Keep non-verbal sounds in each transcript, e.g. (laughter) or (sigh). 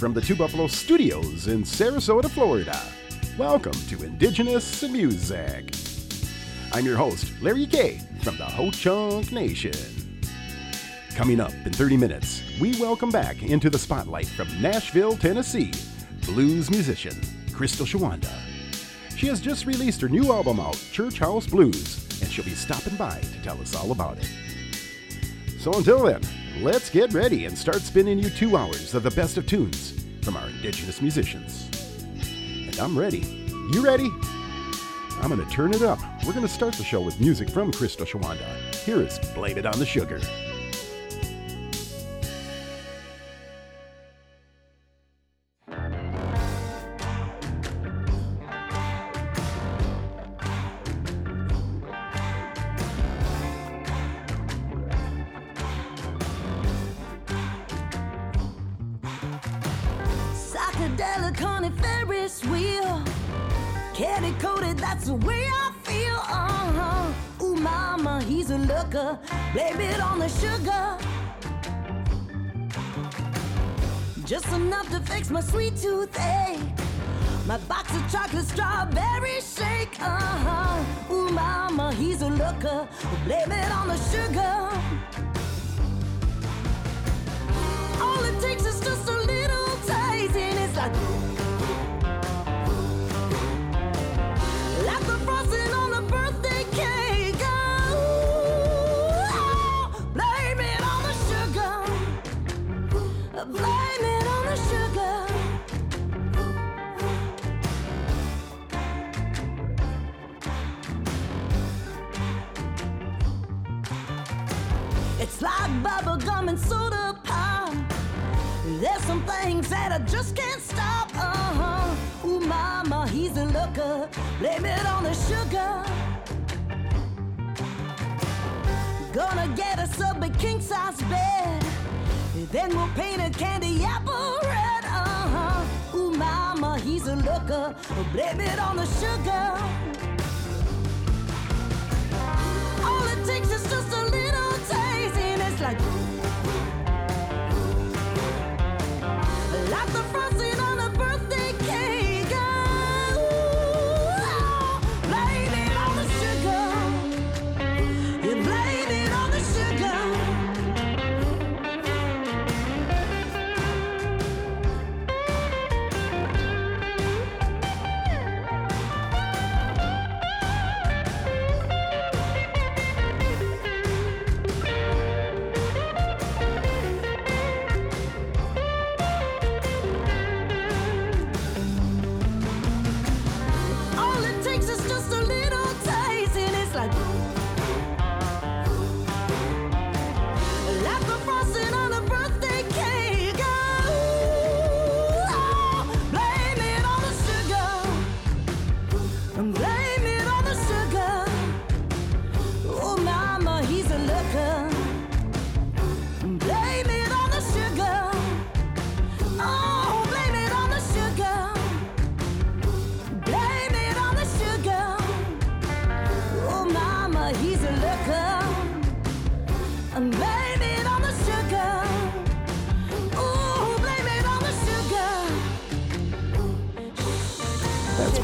from the Two Buffalo Studios in Sarasota, Florida. Welcome to Indigenous Music. I'm your host, Larry K from the Ho Chunk Nation. Coming up in 30 minutes, we welcome back into the spotlight from Nashville, Tennessee, blues musician Crystal Shawanda. She has just released her new album out, Church House Blues, and she'll be stopping by to tell us all about it. So until then, let's get ready and start spinning you two hours of the best of tunes from our indigenous musicians. And I'm ready. You ready? I'm going to turn it up. We're going to start the show with music from Crystal Shawanda. Here is Blame It on the Sugar.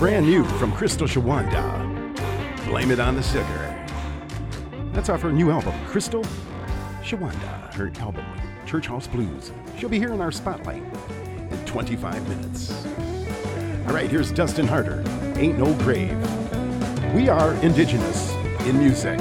Brand new from Crystal Shawanda. Blame It on the Sugar. That's off her new album, Crystal Shawanda. Her album, Church House Blues. She'll be here in our spotlight in 25 minutes. All right, here's Dustin Harder. Ain't No Grave. We are indigenous in music.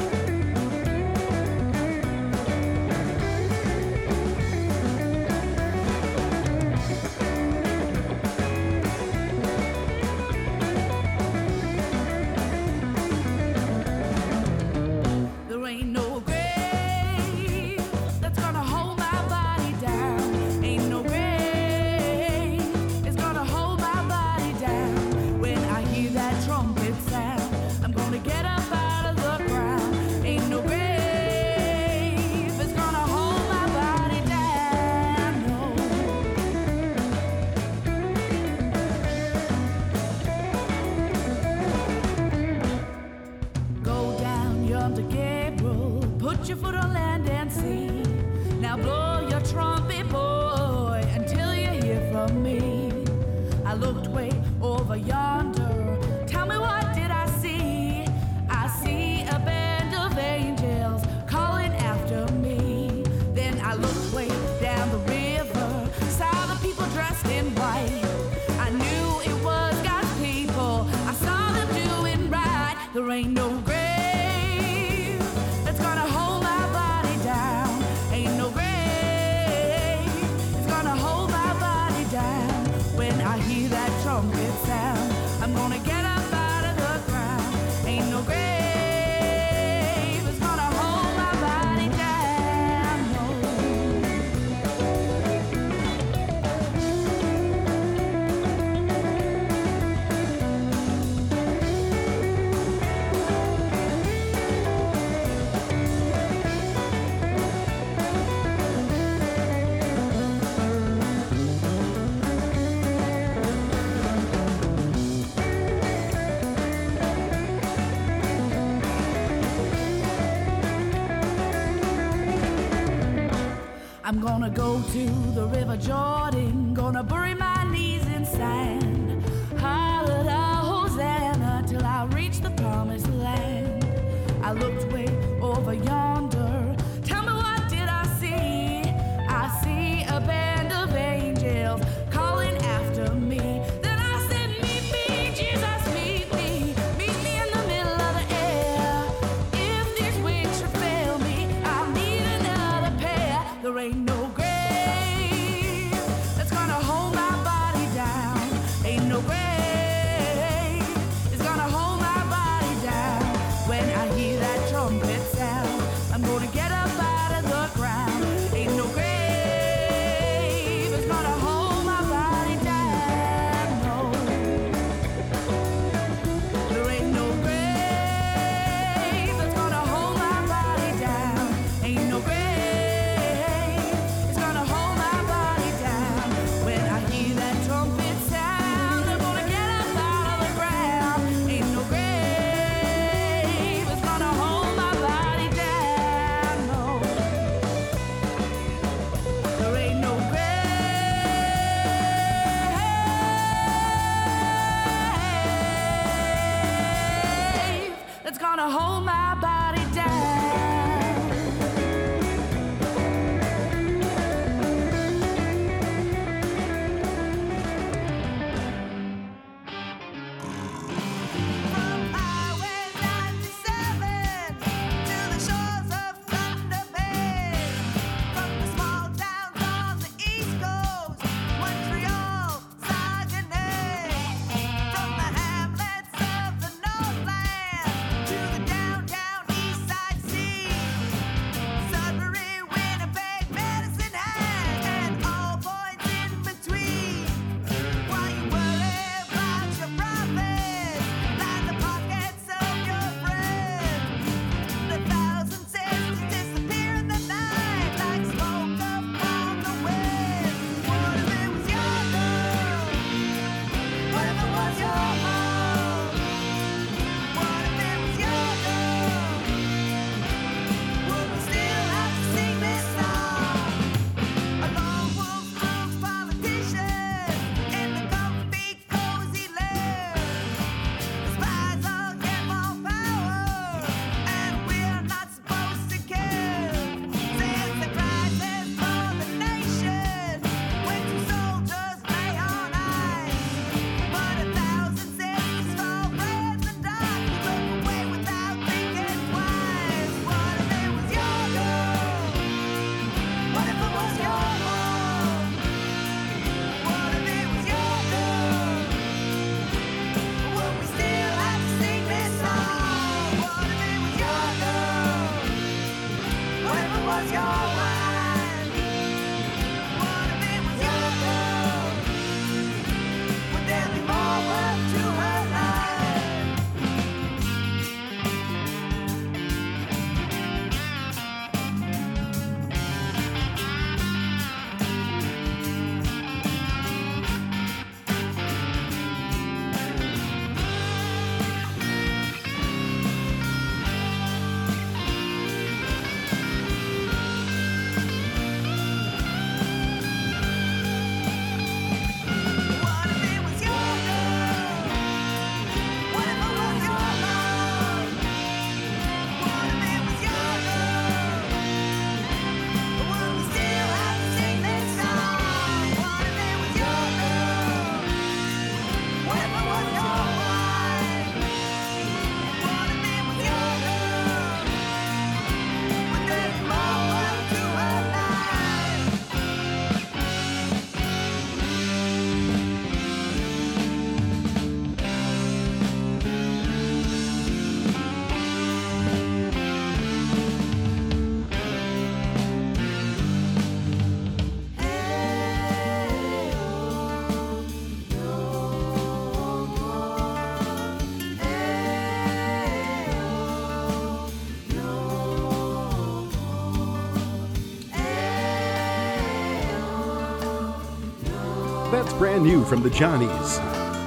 Brand new from the Johnnies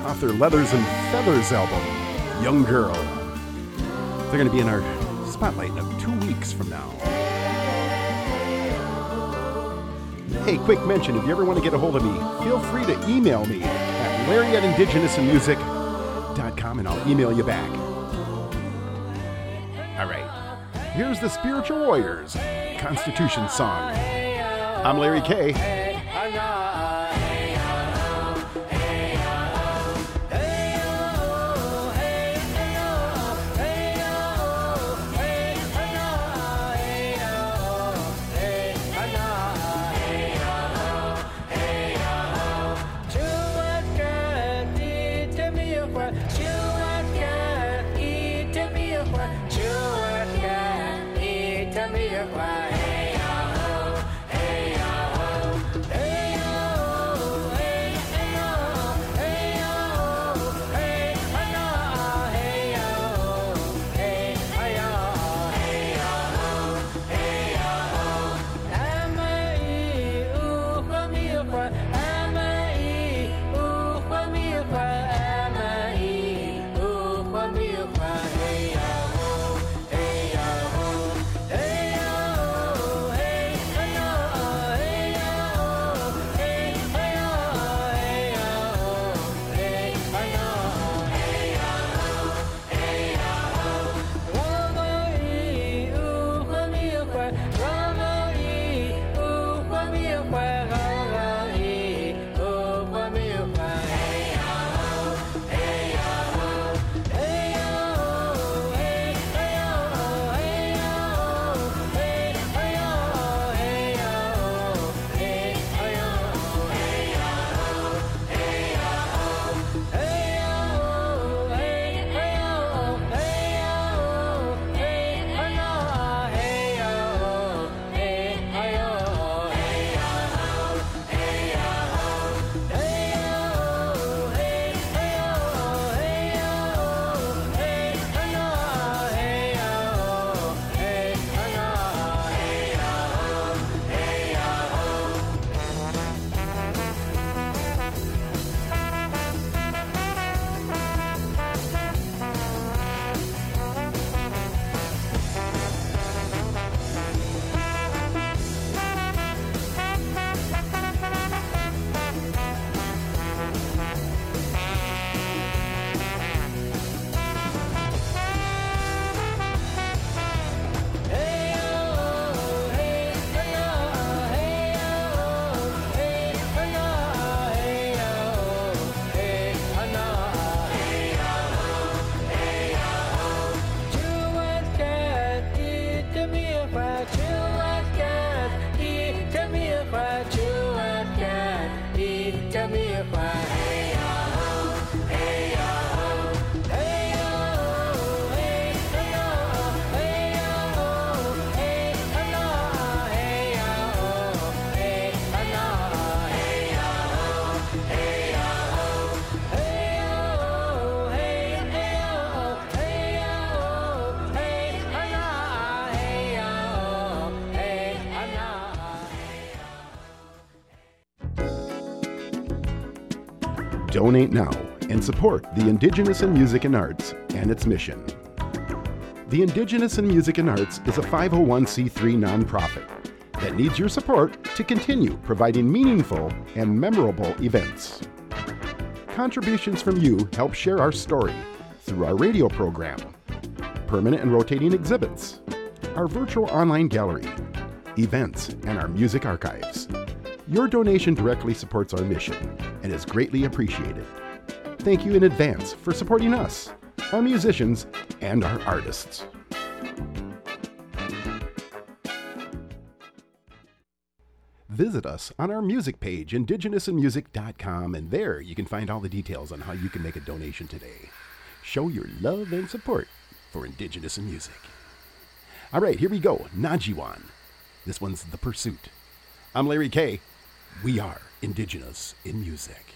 off their Leathers and Feathers album, Young Girl. They're going to be in our spotlight in two weeks from now. Hey, quick mention if you ever want to get a hold of me, feel free to email me at larry at and I'll email you back. All right, here's the Spiritual Warriors Constitution song. I'm Larry K. Donate now and support the Indigenous in Music and Arts and its mission. The Indigenous in Music and Arts is a 501c3 nonprofit that needs your support to continue providing meaningful and memorable events. Contributions from you help share our story through our radio program, permanent and rotating exhibits, our virtual online gallery, events, and our music archives. Your donation directly supports our mission and is greatly appreciated. Thank you in advance for supporting us, our musicians, and our artists. Visit us on our music page, indigenousinmusic.com, and there you can find all the details on how you can make a donation today. Show your love and support for Indigenous in Music. All right, here we go. Najiwan. This one's The Pursuit. I'm Larry K. We are indigenous in music.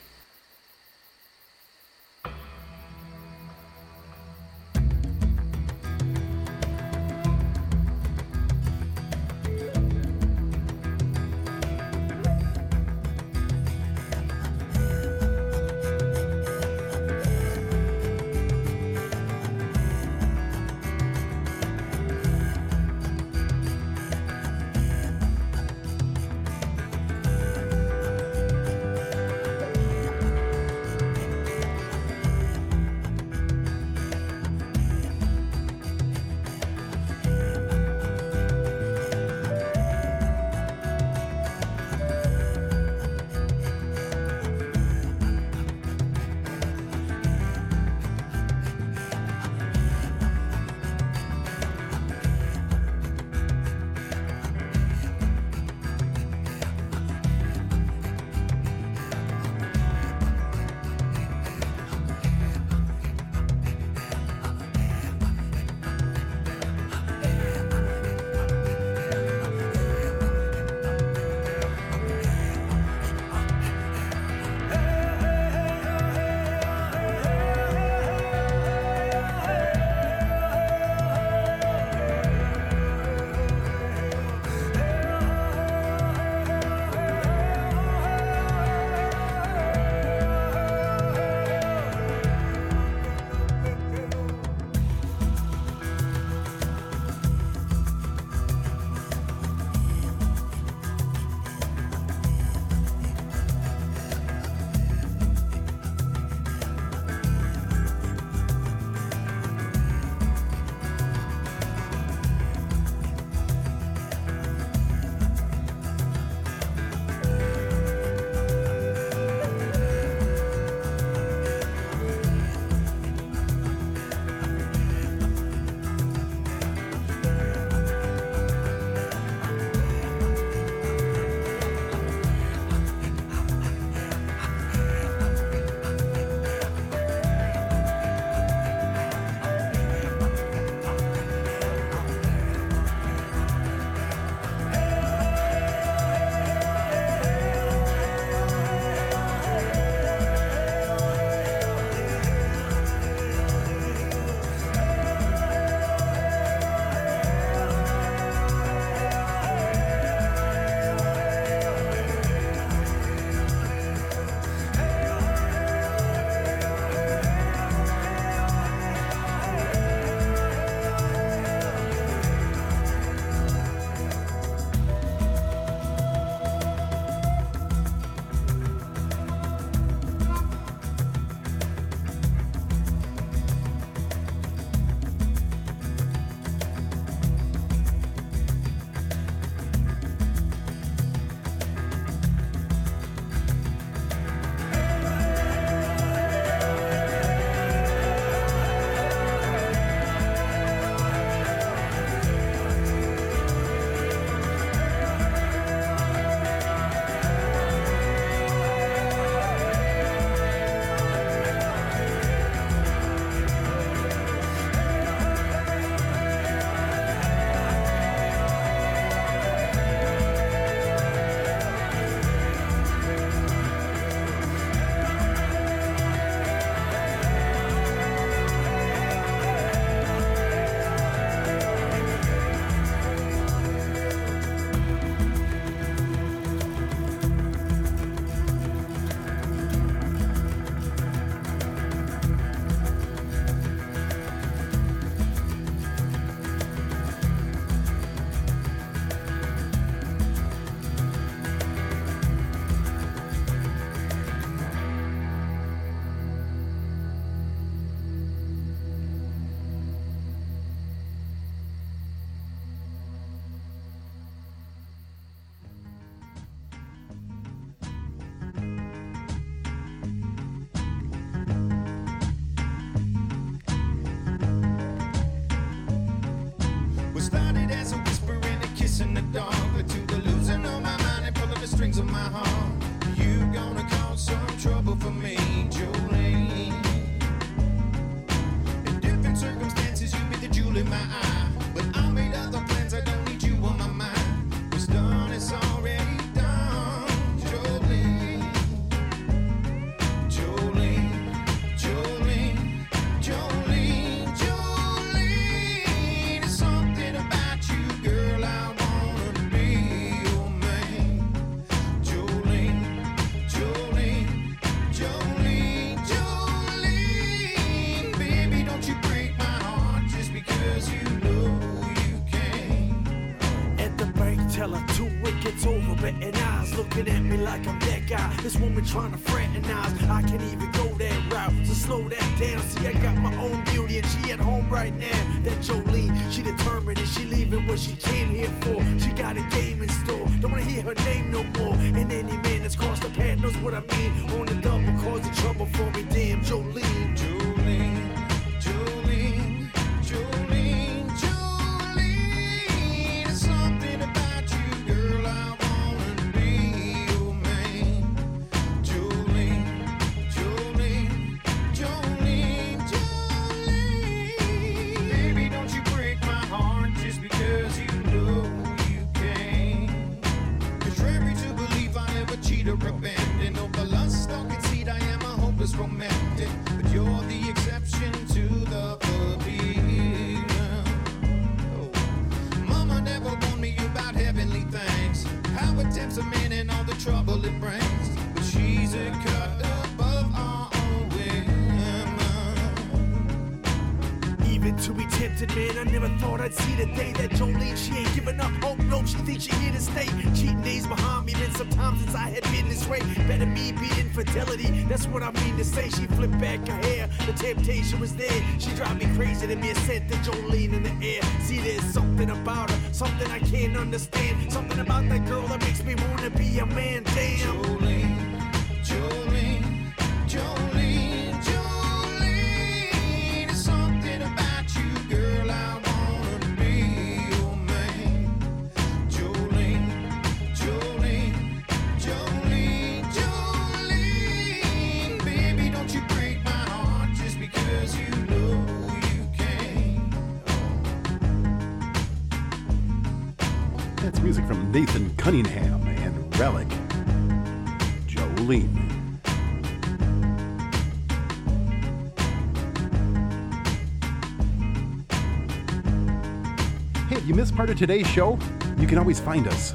to today's show, you can always find us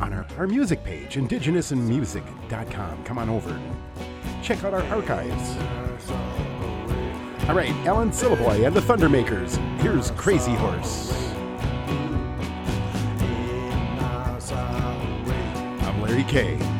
on our, our music page, indigenousinmusic.com. Come on over. Check out our archives. All right, Alan Sillaboy and the Thundermakers. Here's Crazy Horse. I'm Larry K.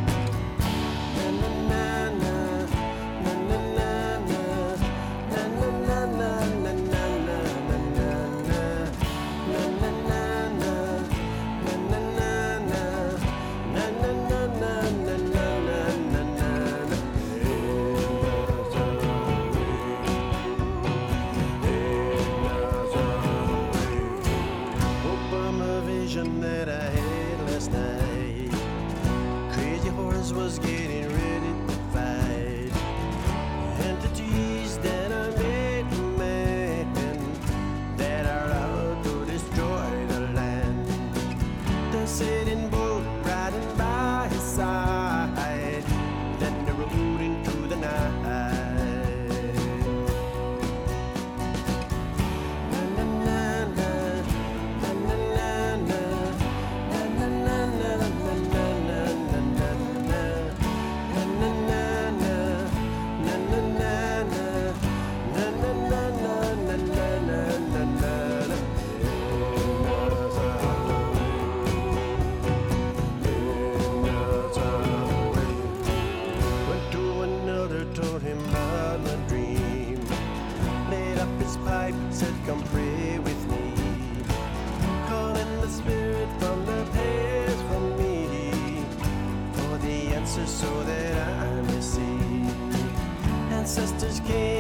sisters came.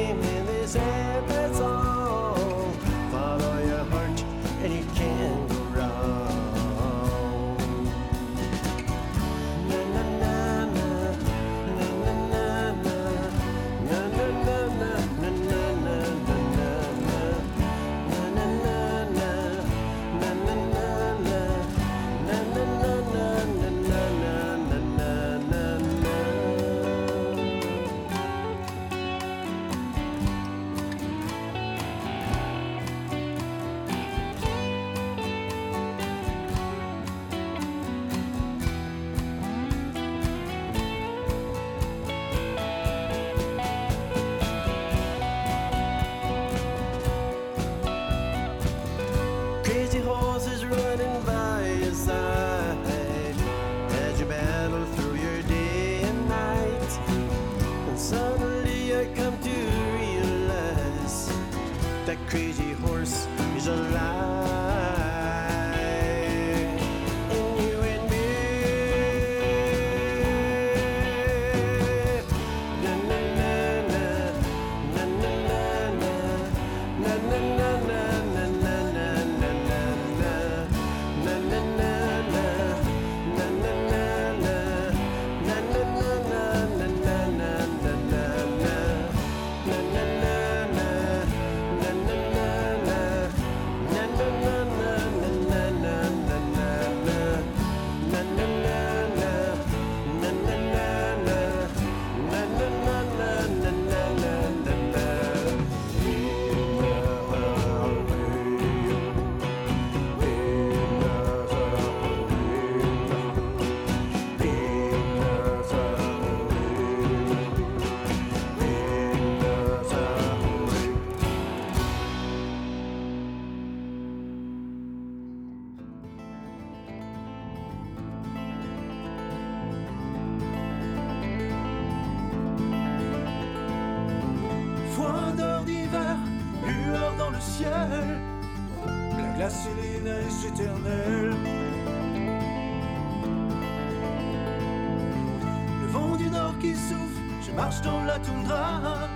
marche dans la toundra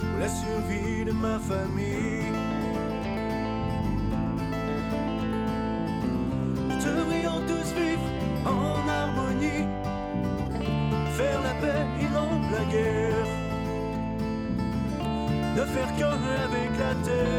pour la survie de ma famille. Nous devrions tous vivre en harmonie, faire la paix et non la guerre, ne faire qu'un avec la terre.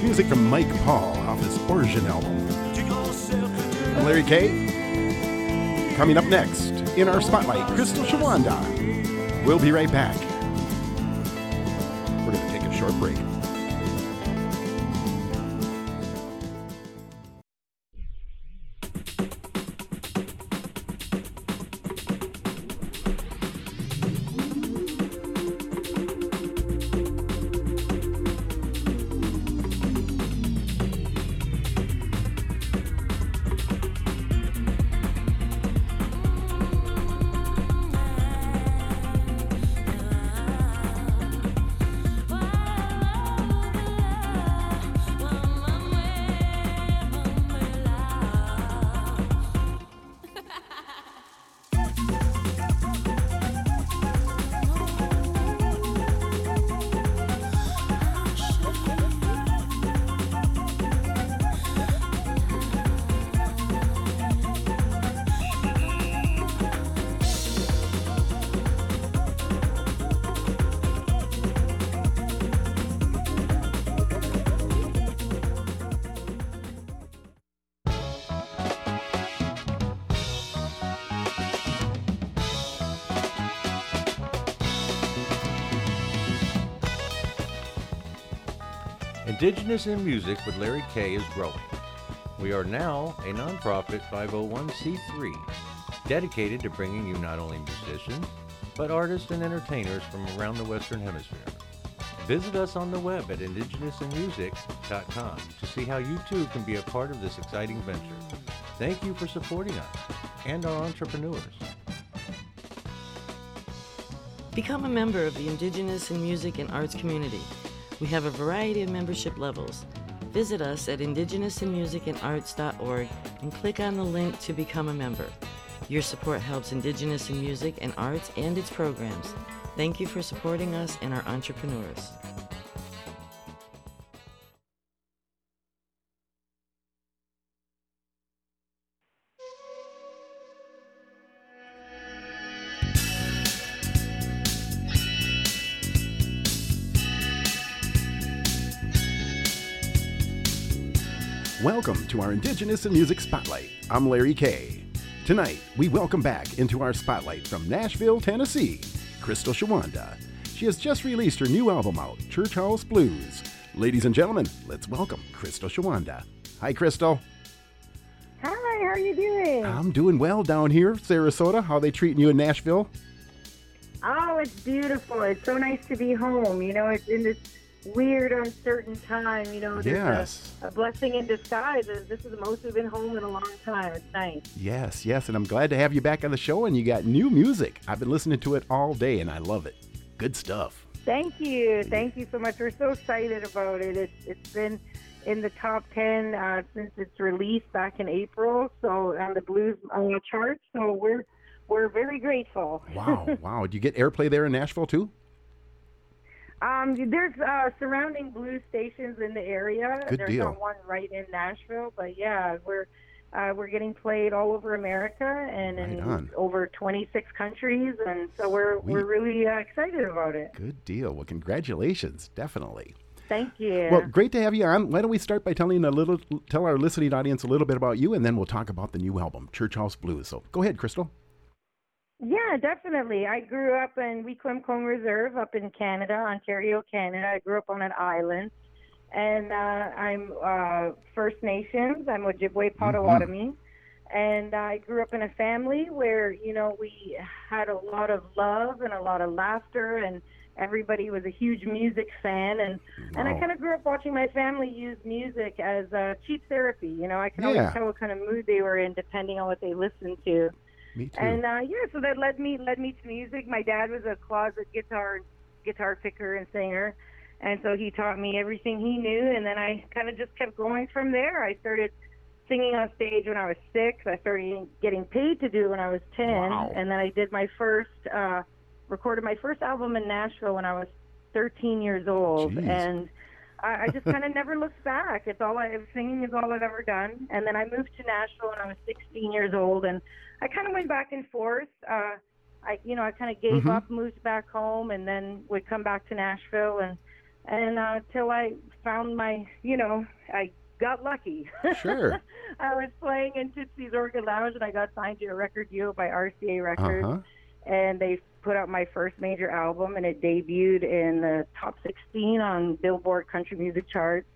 That's music from Mike Paul off his Origin album. I'm Larry K. Coming up next in our spotlight, Crystal Shawanda. We'll be right back. Indigenous in Music with Larry K is growing. We are now a nonprofit 501c3 dedicated to bringing you not only musicians, but artists and entertainers from around the Western Hemisphere. Visit us on the web at indigenousinmusic.com to see how you too can be a part of this exciting venture. Thank you for supporting us and our entrepreneurs. Become a member of the Indigenous in Music and Arts community. We have a variety of membership levels. Visit us at indigenousinmusicandarts.org and click on the link to become a member. Your support helps Indigenous in music and arts and its programs. Thank you for supporting us and our entrepreneurs. Welcome to our Indigenous in Music Spotlight. I'm Larry K. Tonight, we welcome back into our spotlight from Nashville, Tennessee, Crystal Shawanda. She has just released her new album out, Church House Blues. Ladies and gentlemen, let's welcome Crystal Shawanda. Hi, Crystal. Hi, how are you doing? I'm doing well down here, Sarasota. How they treating you in Nashville? oh, it's beautiful. It's so nice to be home. You know, it's in this weird, uncertain time. You know, Yes. a, a blessing in disguise. This is the most we've been home in a long time. It's nice. Yes, yes, and I'm glad to have you back on the show. And you got new music. I've been listening to it all day, and I love it. Good stuff. Thank you. Thank you so much. We're so excited about it. It's, it's been in the top 10 uh, since its release back in April, so on the blues uh, charts. So we're we're very grateful. Wow, (laughs) wow. Do you get airplay there in Nashville too? Um, there's uh, surrounding blues stations in the area. Good there's deal. not one right in Nashville, but yeah, we're uh, we're getting played all over America and in on. over 26 countries, and so we're we're really uh, excited about it. Good deal. Well, congratulations, definitely. Thank you. Well, great to have you on. Why don't we start by telling a little, tell our listening audience a little bit about you, and then we'll talk about the new album, Church House Blues. So, go ahead, Crystal. Yeah, definitely. I grew up in Wequim Reserve up in Canada, Ontario, Canada. I grew up on an island. And uh, I'm uh, First Nations. I'm Ojibwe Potawatomi. And I grew up in a family where, you know, we had a lot of love and a lot of laughter, and everybody was a huge music fan. And, and I kind of grew up watching my family use music as uh, cheap therapy. You know, I can Yeah. always tell what kind of mood they were in depending on what they listened to. Me too. And uh, yeah, so that led me led me to music. My dad was a closet guitar guitar picker and singer, and so he taught me everything he knew. And then I kind of just kept going from there. I started singing on stage when I was six. I started getting paid to do when I was ten, Wow. and then I did my first uh, recorded my first album in Nashville when I was 13 years old, Jeez. and I, I just kind of (laughs) never looked back. It's all I singing is all I've ever done. And then I moved to Nashville when I was 16 years old, and I kind of went back and forth. Uh, I, you know, I kind of gave Mhm. up, moved back home, and then would come back to Nashville, and and uh, till I found my, you know, I got lucky. Sure. (laughs) I was playing in Tootsie's Orchid Lounge, and I got signed to a record deal by RCA Records Uh huh. and they put out my first major album and it debuted in the top 16 on billboard country music charts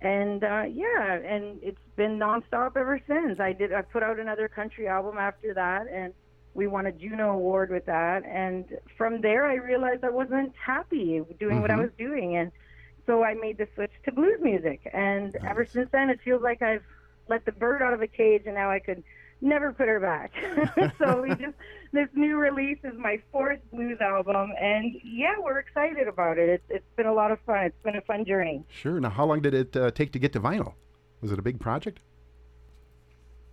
and uh yeah and it's been nonstop ever since. I did i put out another country album after that and we won a juno award with that. And from there i realized i wasn't happy doing what i Mhm. was doing. And so i made the switch to blues music. And ever since then it feels like i've let the bird out of a cage and now i could never put her back. (laughs) So we (laughs) just this new release is my fourth blues album and yeah we're excited about it. It's, it's been a lot of fun. It's been a fun journey. Sure. Now, how long did it uh, take to get to vinyl? Was it a big project?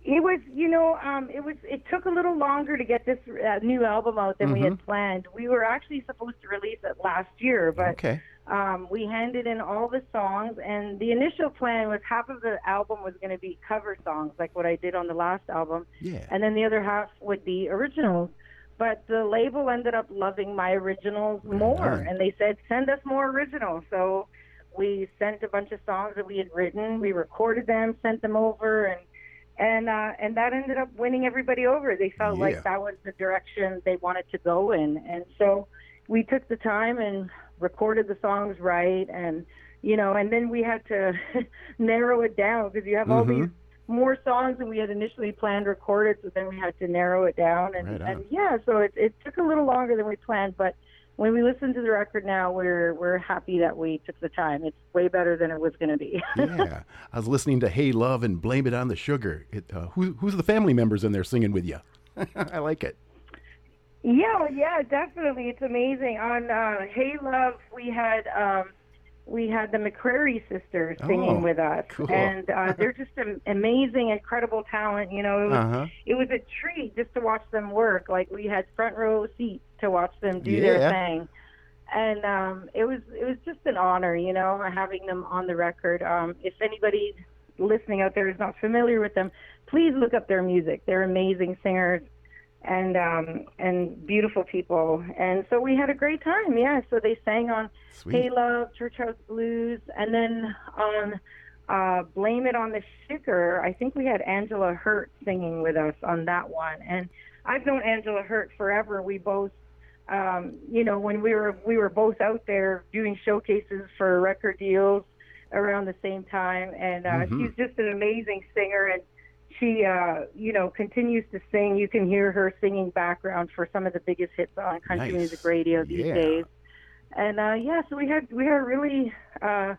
It was, you know, um, it was. It took a little longer to get this uh, new album out than we had planned. We were actually supposed to release it last year, but Okay. um, we handed in all the songs, and the initial plan was half of the album was going to be cover songs, like what I did on the last album, Yeah. and then the other half would be originals. But the label ended up loving my originals more, on. and they said, "Send us more originals." So we sent a bunch of songs that we had written. We recorded them, sent them over, and and uh, and that ended up winning everybody over. They felt Yeah. like that was the direction they wanted to go in, and so we took the time and recorded the songs right and you know, and then we had to (laughs) narrow it down because you have all Mhm. these more songs than we had initially planned recorded, so then we had to narrow it down, and, Right and yeah, so it, it took a little longer than we planned, but when we listen to the record now, we're we're happy that we took the time. It's way better than it was going to be. (laughs) yeah. I was listening to Hey Love and Blame It on the Sugar. It, uh, who, who's the family members in there singing with you? (laughs) I like it. Yeah, yeah, definitely. It's amazing. On uh, Hey Love, we had um, we had the McCrary sisters singing Oh, with us, cool. and uh, (laughs) they're just an amazing, incredible talent. You know, it was Uh-huh. it was a treat just to watch them work. Like we had front row seats to watch them do their thing, and um, it was it was just an honor. You know, having them on the record. Um, if anybody listening out there is not familiar with them, please look up their music. They're amazing singers and um and beautiful people and so we had a great time yeah so they sang on Sweet. hey love church house blues and then on uh blame it on the sugar i think we had angela hurt singing with us on that one and i've known angela hurt forever we both um you know when we were we were both out there doing showcases for record deals around the same time and uh Mhm. she's just an amazing singer and she uh you know continues to sing you can hear her singing background for some of the biggest hits on country Nice. music radio these Yeah. days and uh yeah so we had we had a really uh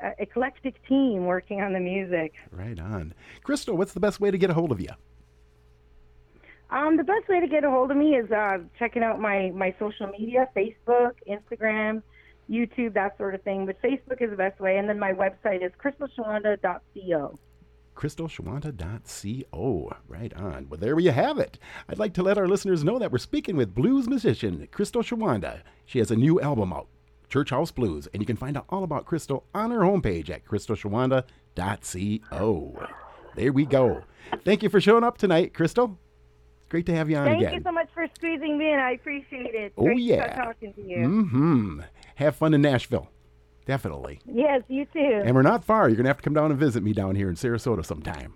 uh, eclectic team working on the music Right on. Crystal, what's the best way to get a hold of you? Um the best way to get a hold of me is uh checking out my my social media facebook instagram youtube that sort of thing but facebook is the best way and then my website is crystalshawanda.co crystalshawanda.co. Right on. Well, there you have it. I'd like to let our listeners know that we're speaking with blues musician Crystal Shawanda. She has a new album out, Church House Blues, and you can find out all about Crystal on her homepage at crystalshawanda.co. There we go. Thank you for showing up tonight, Crystal. Great to have you on thank again. you so much for squeezing me in i appreciate it Oh, Great yeah. talking to you Mm-hmm. Have fun in Nashville. Definitely. Yes, you too. And we're not far. You're going to have to come down and visit me down here in Sarasota sometime.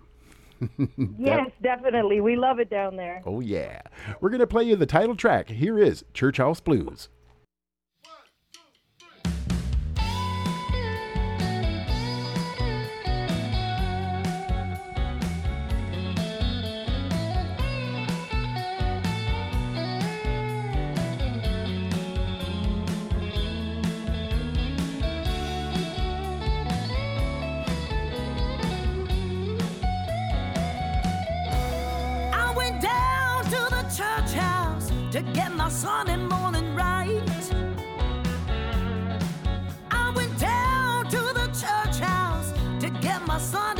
(laughs) yes, definitely. We love it down there. Oh, yeah. We're going to play you the title track. Here is Church House Blues. To get my Sunday morning right. I went down to the church house to get my Sunday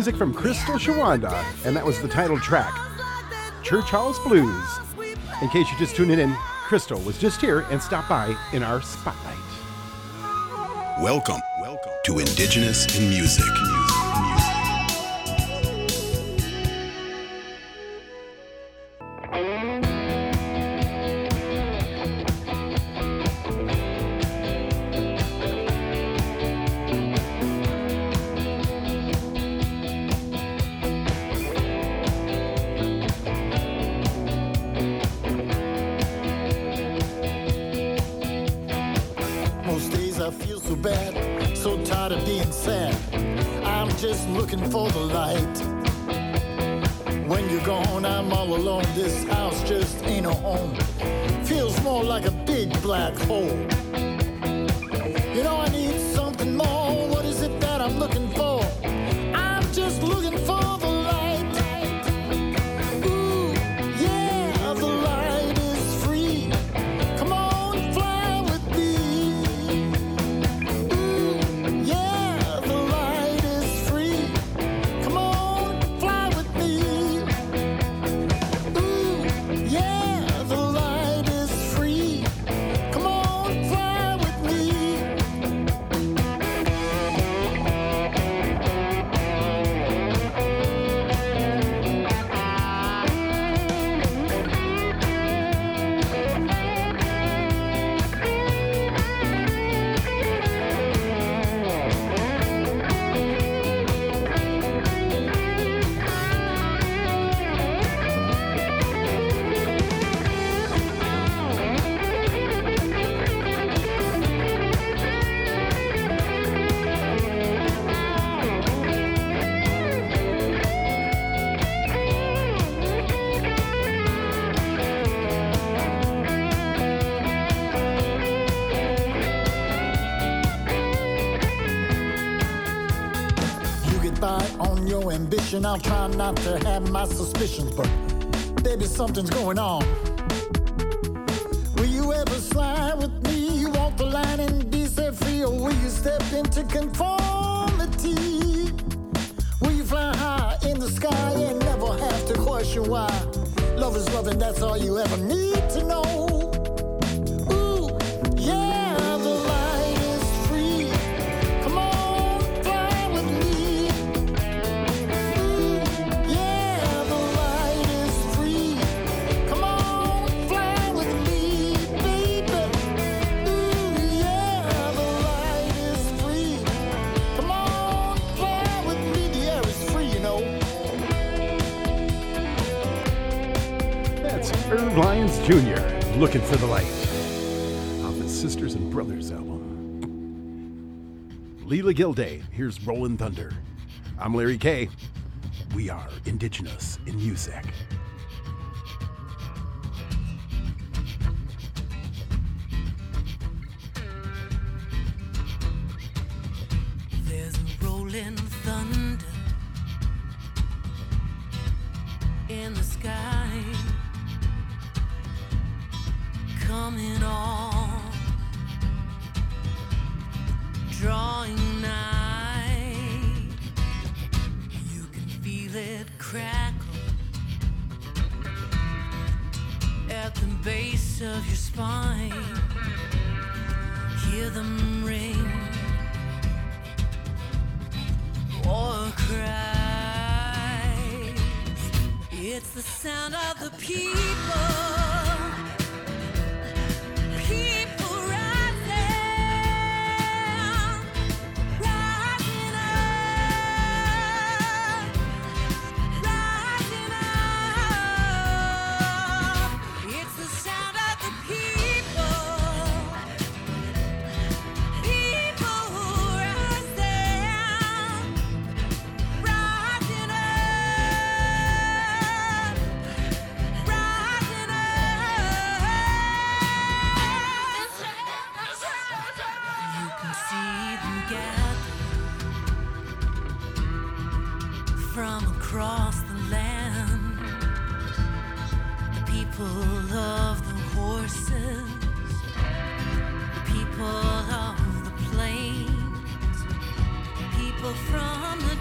music from Crystal Shawanda, and that was the title track, Church House Blues. In case you're just tuning in, Crystal was just here and stopped by in our spotlight. Welcome, welcome to Indigenous in Music. I'm trying not to have my suspicions, but baby, something's going on. Here's Rolling Thunder. I'm Larry K. We are Indigenous in Music. from across the land. People of the horses, people of the plains, people from the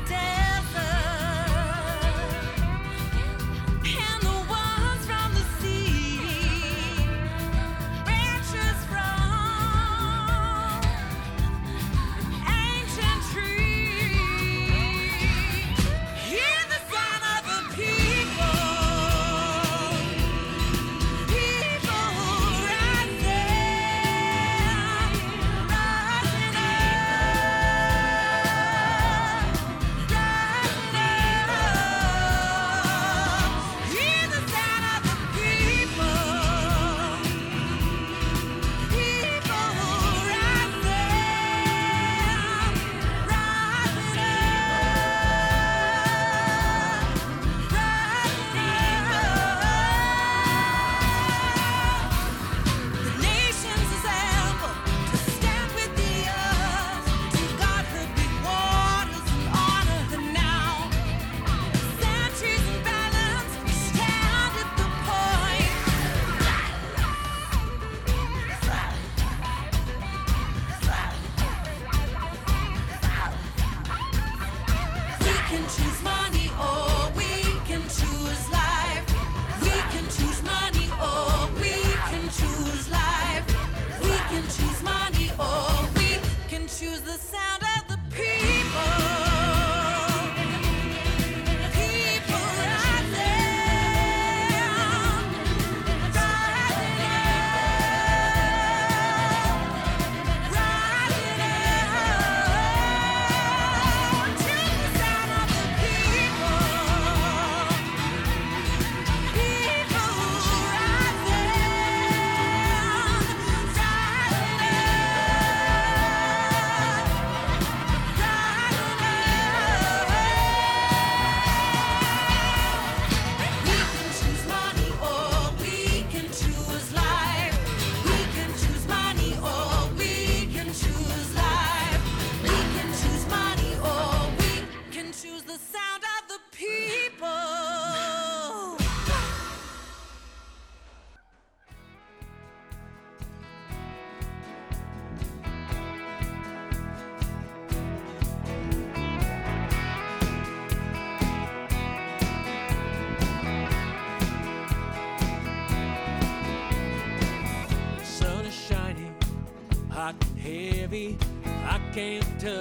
to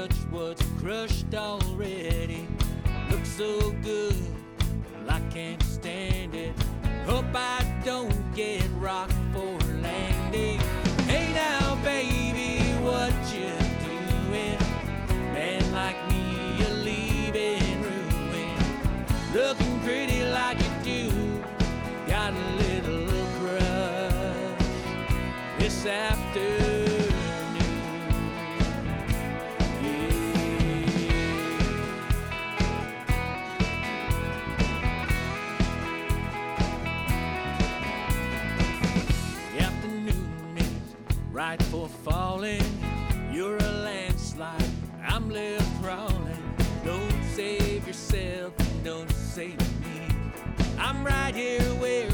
falling, you're a landslide. I'm left crawling. Don't save yourself, don't save me. I'm right here where.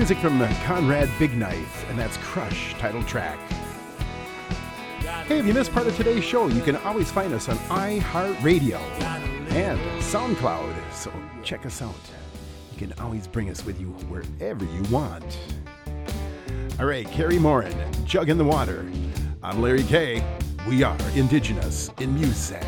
music from uh, Conrad Big Knife, and that's Crush, title track. Hey, if you missed part of today's show, you can always find us on iHeartRadio and SoundCloud, so check us out. You can always bring us with you wherever you want. All right, Carrie Morin, Jug in the Water. I'm Larry K. We are Indigenous in Music.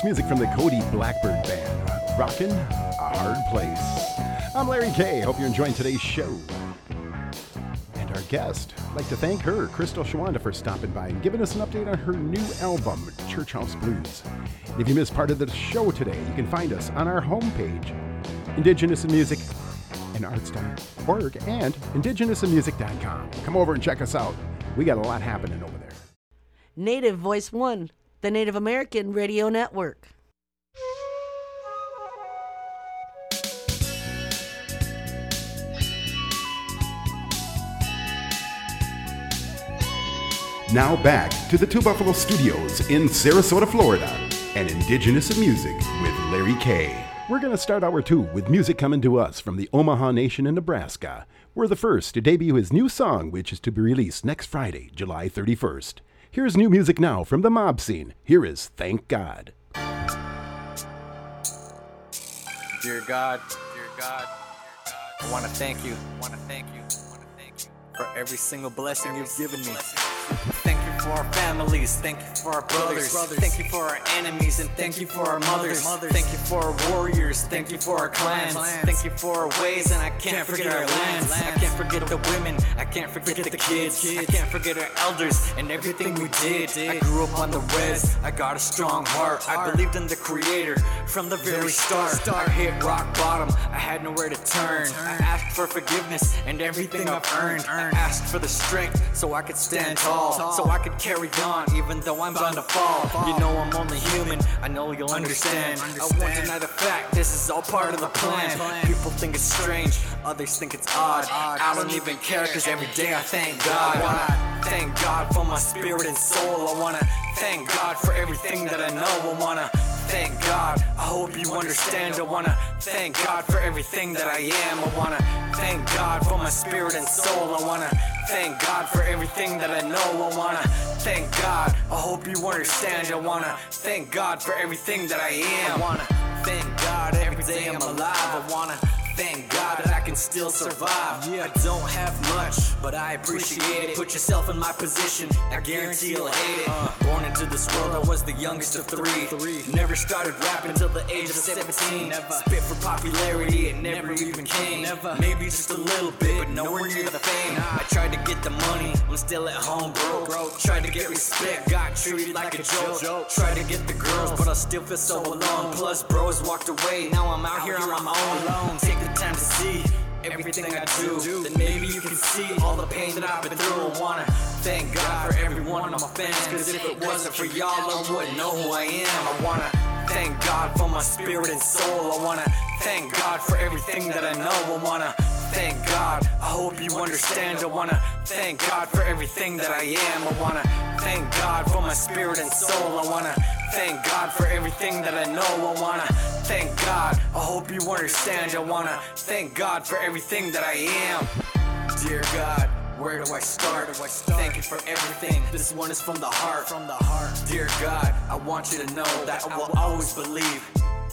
That's music from the Cody Blackbird Band, rockin' a hard place. I'm Larry K. Hope you're enjoying today's show. And our guest, I'd like to thank her, Crystal Shawanda, for stopping by and giving us an update on her new album, Church House Blues. If you missed part of the show today, you can find us on our homepage, Indigenous in Music and Arts.org and indigenousinmusic.com. Come over and check us out. We got a lot happening over there. Native Voice One, the Native American Radio Network. Now back to the Two Buffalo Studios in Sarasota, Florida, and Indigenous in Music with Larry K. We're going to start hour two with music coming to us from the Omaha Nation in Nebraska. We're the first to debut his new song, which is to be released next Friday, July 31st. Here's new music now from the mob scene. Here is Thank God. Dear God, dear God, I want to thank you. Want to thank you. Want to thank you for every single blessing you've given me. Thank you for our families. Thank you for our brothers. Thank you for our enemies, and thank you for our mothers. Thank you for our warriors. Thank you for our clans. Thank you for our ways, and I can't forget our lands. I can't forget the women. I can't forget the kids. I can't forget our elders and everything we did. I grew up on the res. I got a strong heart. I believed in the Creator from the very start. I hit rock bottom. I had nowhere to turn. I asked for forgiveness and everything I've earned. I asked for the strength so I could stand tall, so I could carry on even though I'm bound to fall. You know I'm only human. I know you'll understand. I won't deny the fact this is all part of the plan. People think it's strange, others think it's odd. I don't even care cause every day I thank God. I wanna thank God for my spirit and soul. I wanna thank God for everything that I know. I wanna thank God. I hope you understand. I wanna thank God for everything that I am. I wanna thank God for my spirit and soul. I wanna thank God for everything that I know. I wanna thank God. I hope you understand. I wanna thank God for everything that I am. I wanna thank God every day I'm alive. I wanna thank God that I can still survive. Yeah, I don't have much, but I appreciate it. Put yourself in my position, I guarantee you'll hate it. Born into this world, I was the youngest of three. Never started rapping till the age of 17. Spit for popularity, it never even came. Maybe just a little bit, but nowhere near the fame. I tried to get the money, I'm still at home broke. Tried to get respect, got treated like a joke. Tried to get the girls, but I still feel so alone. Plus, bros walked away, now I'm out here on my own alone. Take time to see everything I do. Then maybe you can see all the pain that I've been through. I wanna thank God for every one of my fans. Cause if it wasn't for y'all, I wouldn't know who I am. I wanna thank God for my spirit and soul. I wanna thank God for everything that I know. I wanna thank God. I hope you understand. I wanna thank God for everything that I am. I wanna thank God for my spirit and soul. I wanna thank God for everything that I know. I wanna thank God. I hope you understand. I wanna thank God for everything that I am. Dear God. Where do I start? Thank you for everything. This one is from the heart. From the heart. Dear God, I want you to know that I will always believe.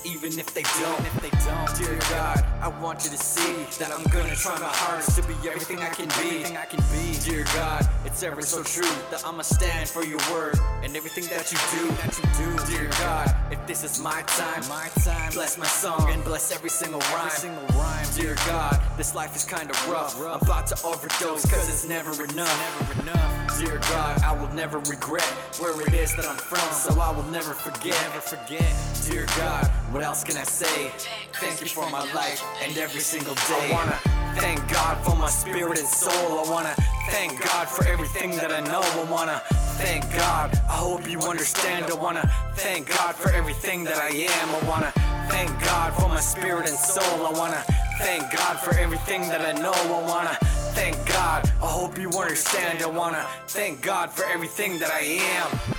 Even if they don't, if they don't, dear God, I want you to see that I'm gonna try my hardest to be everything I can be. Everything I can be, dear God, it's ever so true that I'ma stand for your word and everything that you do. That you do, dear God. This is my time, my time, bless my song and bless every single rhyme. single rhyme, dear God. This life is kinda rough. I'm about to overdose cause it's never enough. Never enough, dear God. I will never regret where it is that I'm from, so I will never forget. Never forget, dear God. What else can I say? Thank you for my life and every single day. I wanna thank God for my spirit and soul. I wanna thank God for everything that I know. I wanna thank God. I hope you understand. I wanna thank God for everything that I am. I wanna thank God for my spirit and soul. I wanna thank God for everything that I know. I wanna thank God. I hope you understand. I wanna thank God for everything that I am.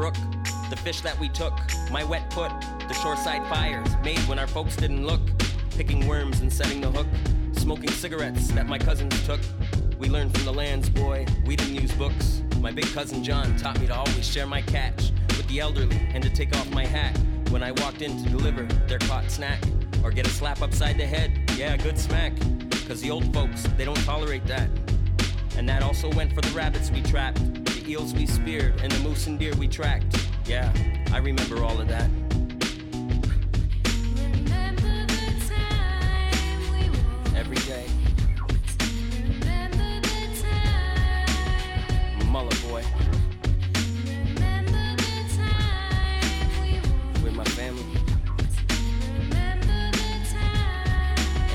Brook, the fish that we took, my wet foot, the shoreside fires made when our folks didn't look. picking worms and setting the hook, smoking cigarettes that my cousins took. We learned from the lands, boy, we didn't use books. My big cousin John taught me to always share my catch with the elderly and to take off my hat when I walked in to deliver their caught snack or get a slap upside the head. Yeah, good smack. Cause the old folks, they don't tolerate that. And that also went for the rabbits we trapped, eels we speared, and the moose and deer we tracked. Yeah, I remember all of that. Every day. Muller boy. With my family.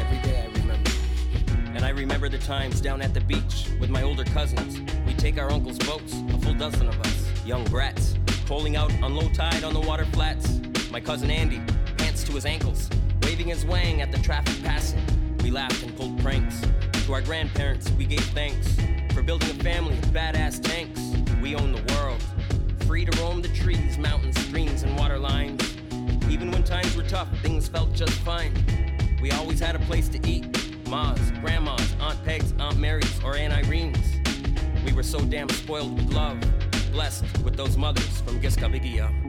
Every day I remember. And I remember the times down at on low tide on the water flats. My cousin Andy, pants to his ankles, waving his wang at the traffic passing. We laughed and pulled pranks. To our grandparents, we gave thanks for building a family of badass tanks. We own the world, free to roam the trees, mountains, streams, and water lines. Even when times were tough, things felt just fine. We always had a place to eat. Ma's, Grandma's, Aunt Peg's, Aunt Mary's, or Aunt Irene's. We were so damn spoiled with love, blessed with those mothers from Gesgapegiag.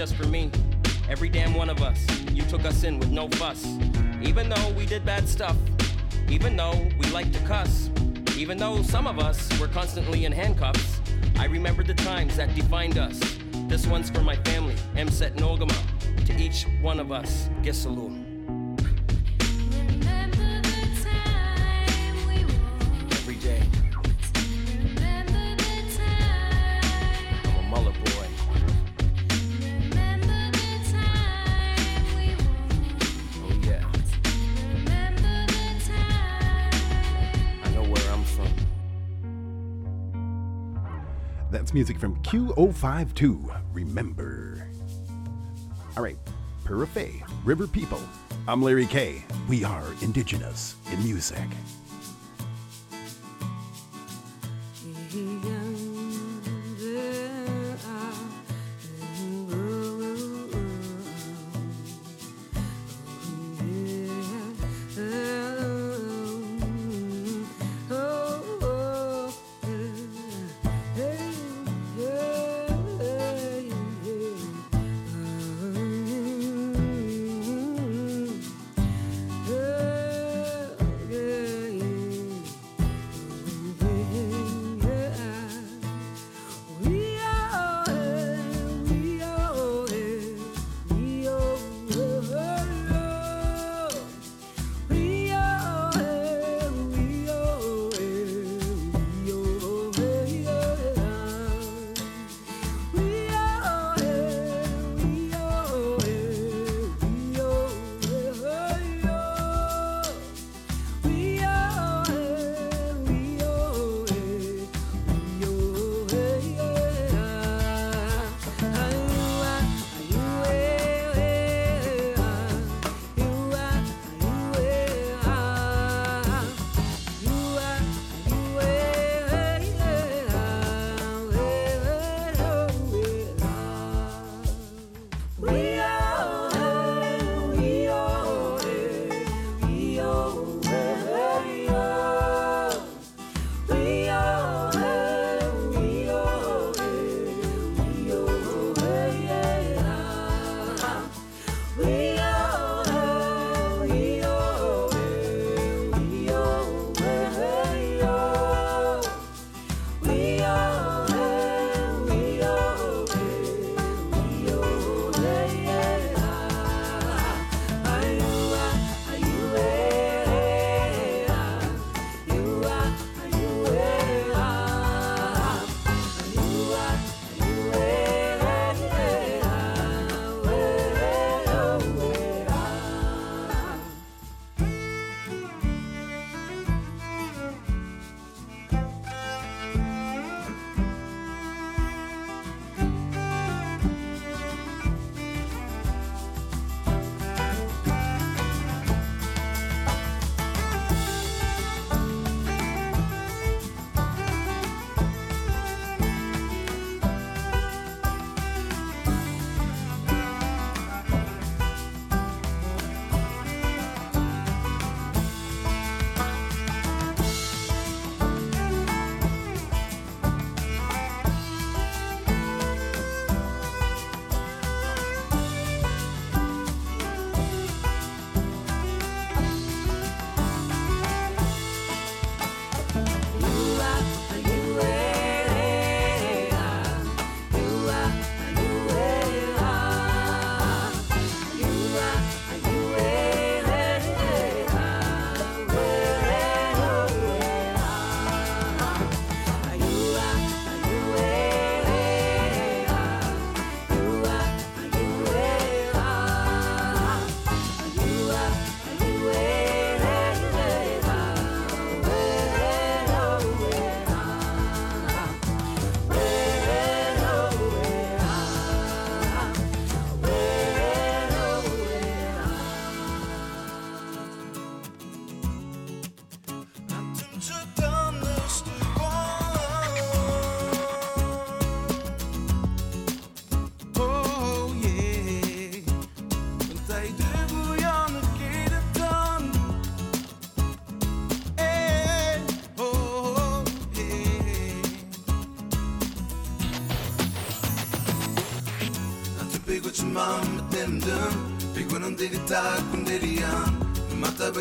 Just for me. Every damn one of us, you took us in with no fuss. Even though we did bad stuff, even though we liked to cuss, even though some of us were constantly in handcuffs, I remember the times that defined us. This one's for my family, Msit No'kmaq. To each one of us, Gisalu. That's music from Q052. Remember. All right, Purify, River People. I'm Larry K. We are indigenous in music.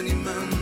你们。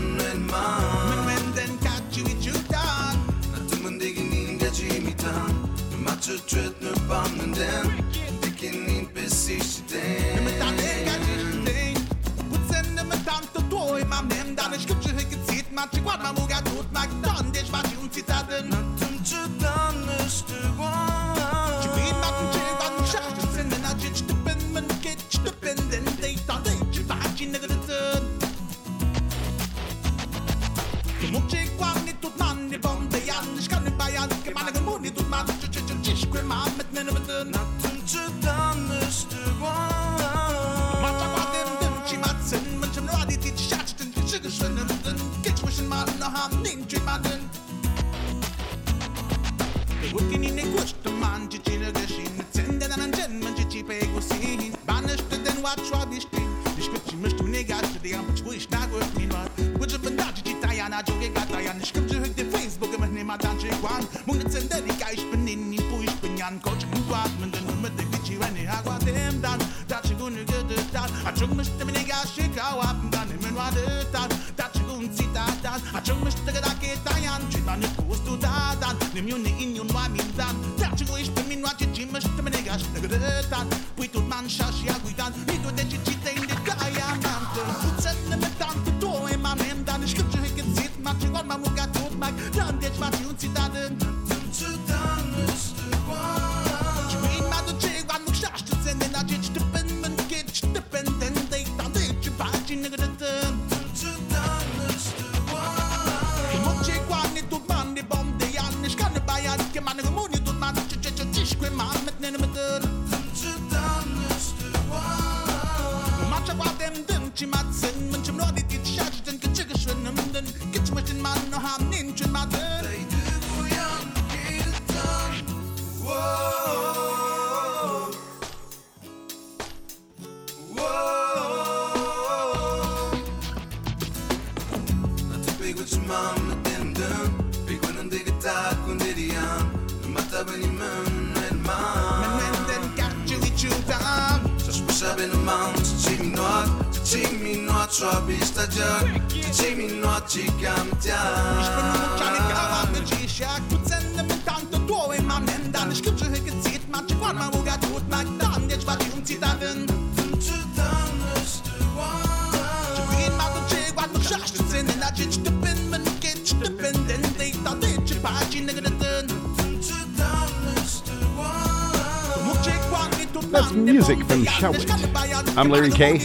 That's music from Showit. I'm Larry K.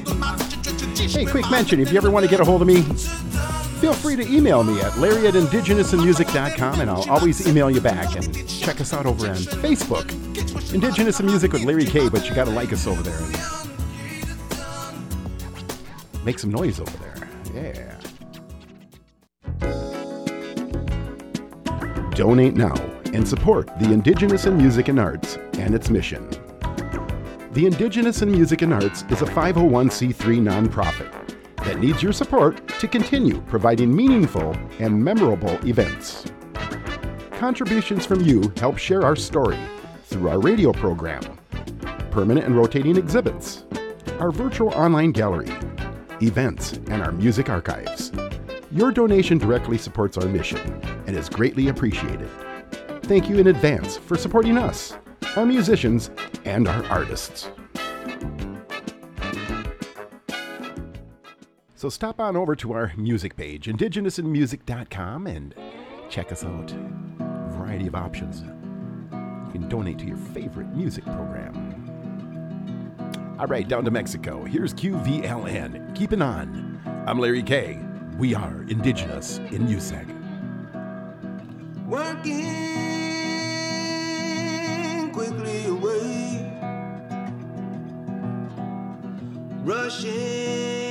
Hey, quick mention if you ever want to get a hold of me, feel free to email me at larry at indigenousinmusic.com and I'll always email you back. And check us out over on Facebook, Indigenous in Music with Larry K. But you got to like us over there make some noise over there. Yeah. Donate now and support the Indigenous in Music and Arts and its mission. The Indigenous in Music and Arts is a 501c3 nonprofit that needs your support to continue providing meaningful and memorable events. Contributions from you help share our story through our radio program, permanent and rotating exhibits, our virtual online gallery, events, and our music archives. Your donation directly supports our mission and is greatly appreciated. Thank you in advance for supporting us, our musicians, and our artists. So stop on over to our music page, indigenousinmusic.com, and check us out. A variety of options. You can donate to your favorite music program. All right, down to Mexico. Here's QVLN. Keep it on. I'm Larry K. We are Indigenous in Music. Working quickly away, rushing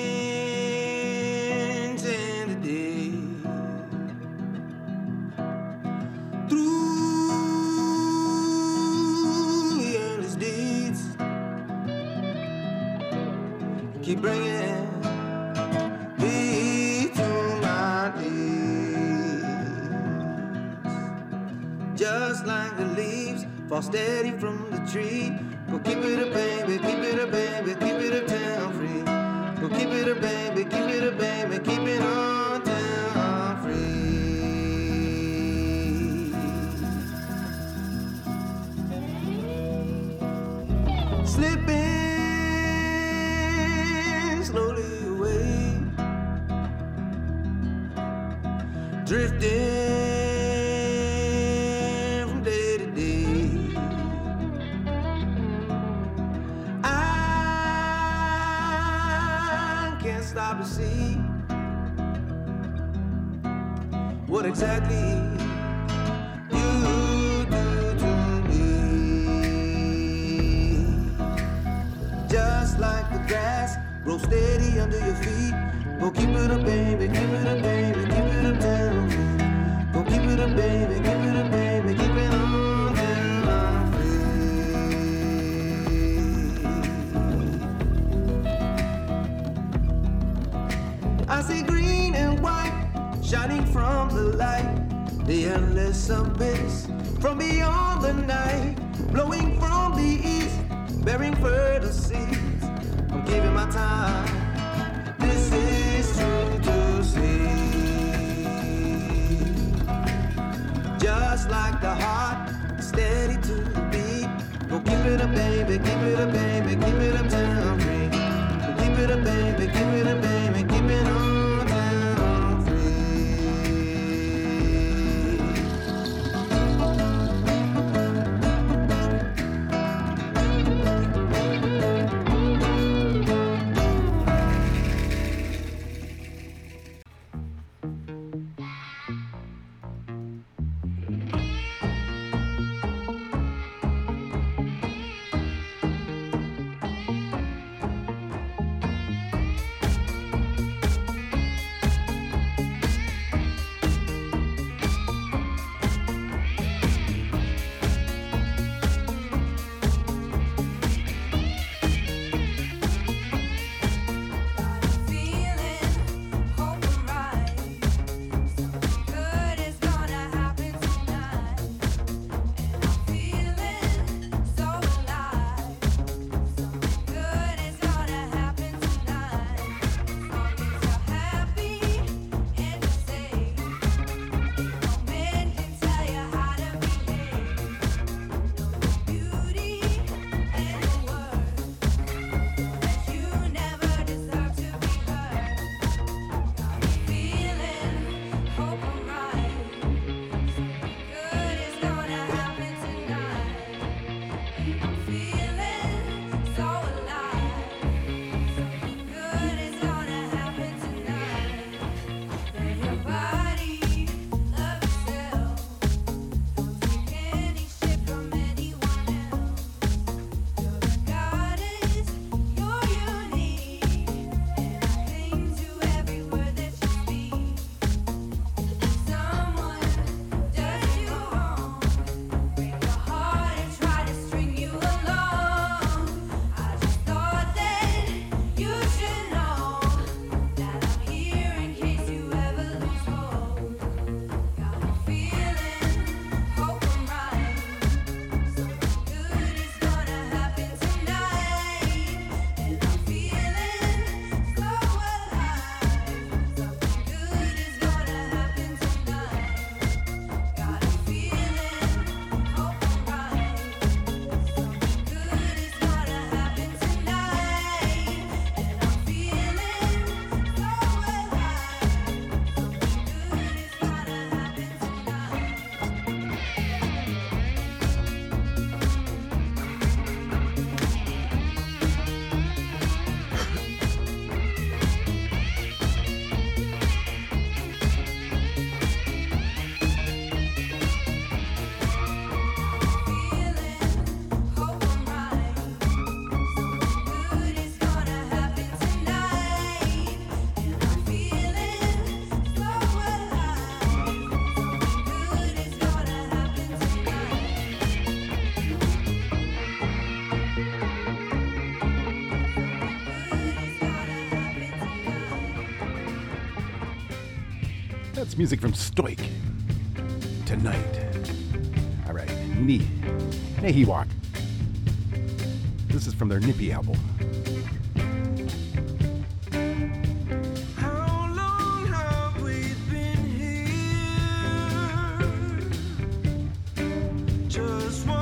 fall steady from the tree. Go keep it a baby, keep it a baby, keep it a uptown free. Go keep it a baby, keep it a baby, keep it on exactly you do to me. Just like the grass grows steady under your feet. Go keep it up, baby, keep it up, baby, keep it up down. Go keep it up, baby, The endless abyss from beyond the night, blowing from the east, bearing fertile seeds. I'm giving my time. That's music from Stoik. Tonight. All right. Ne- Nehiyawak. This is from their Nipiy album. Just wanted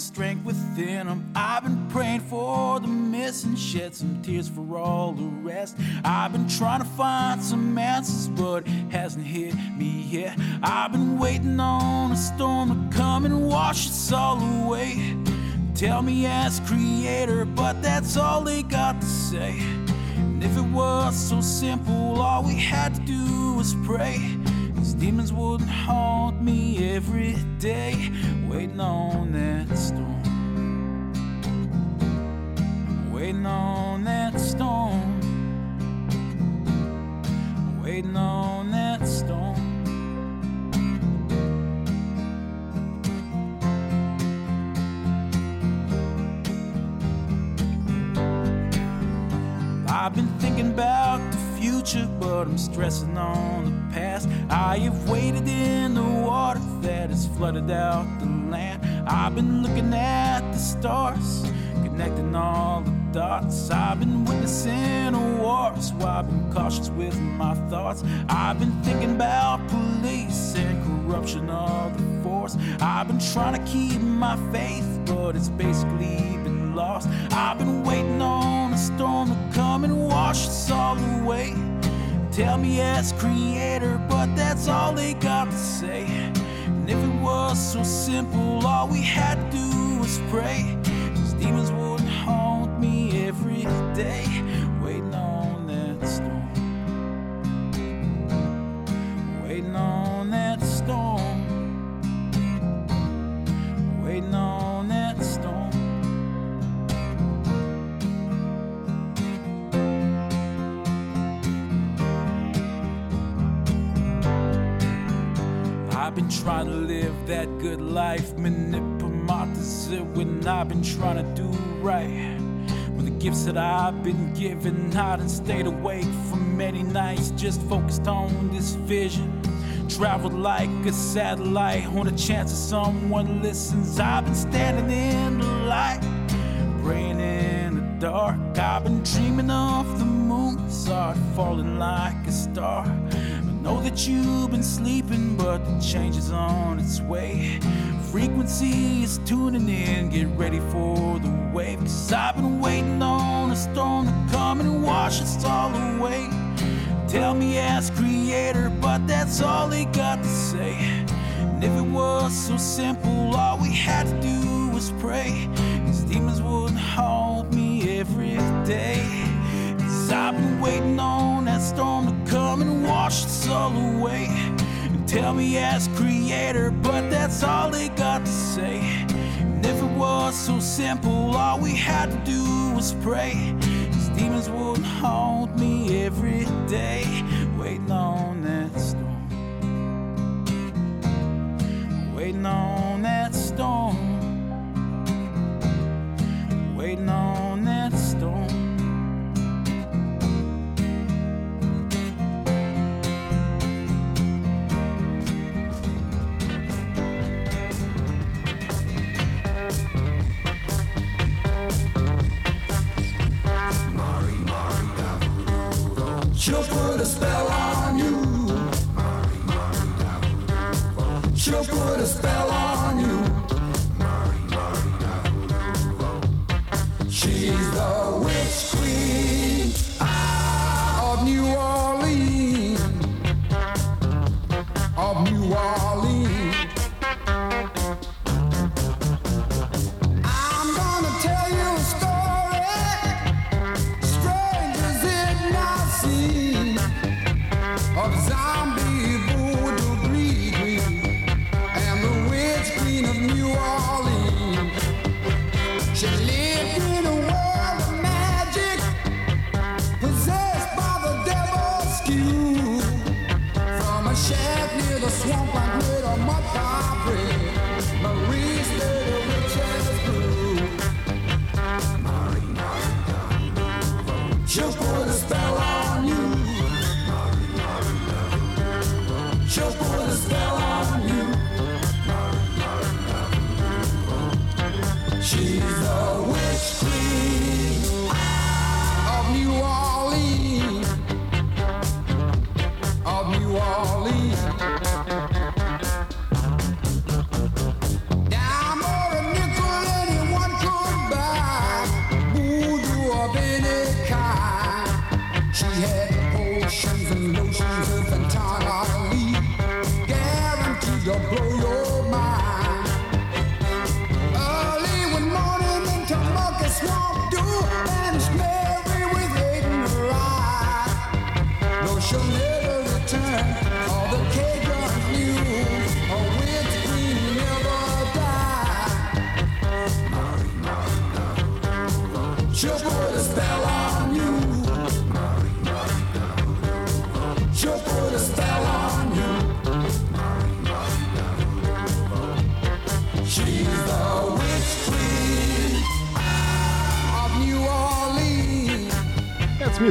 strength within them. I've been praying for the missing, shed some tears for all the rest. I've been trying to find some answers, but it hasn't hit me yet. I've been waiting on a storm to come and wash us all away. Tell me as creator, but that's all they got to say. And if it was so simple, all we had to do was pray. These demons wouldn't haunt me every day, waiting on that storm. Waiting on that storm. Waiting on that storm. I've been thinking about the future, but I'm stressing on the past. I have waded in the has flooded out the land. I've been looking at the stars, connecting all the dots. I've been witnessing a war, so I've been cautious with my thoughts. I've been thinking about police and corruption of the force. I've been trying to keep my faith, but it's basically been lost. I've been waiting on a storm to come and wash us all away. Tell me as creator, but that's all they got to say. If it was so simple, all we had to do was pray. These demons wouldn't haunt me every day, that good life. Manipulate when I've been trying to do right. With the gifts that I've been given, I done stayed awake for many nights, just focused on this vision. Traveled like a satellite on a chance that someone listens. I've been standing in the light, praying in the dark. I've been dreaming of the moon, saw it falling like a star. Know that you've been sleeping, but the change is on its way. Frequency is tuning in, get ready for the wave. Cause I've been waiting on a storm to come and wash us all away. Tell me as creator, but that's all he got to say. And if it was so simple, all we had to do was pray. These demons wouldn't haunt me every day. I've been waiting on that storm to come and wash us all away. And tell me as creator, but that's all they got to say. And if it was so simple, all we had to do was pray. These demons wouldn't haunt me every day. Waiting on that storm. Waiting on that storm. Waiting on She'll put a spell on you. She'll put a spell on you. She's the witch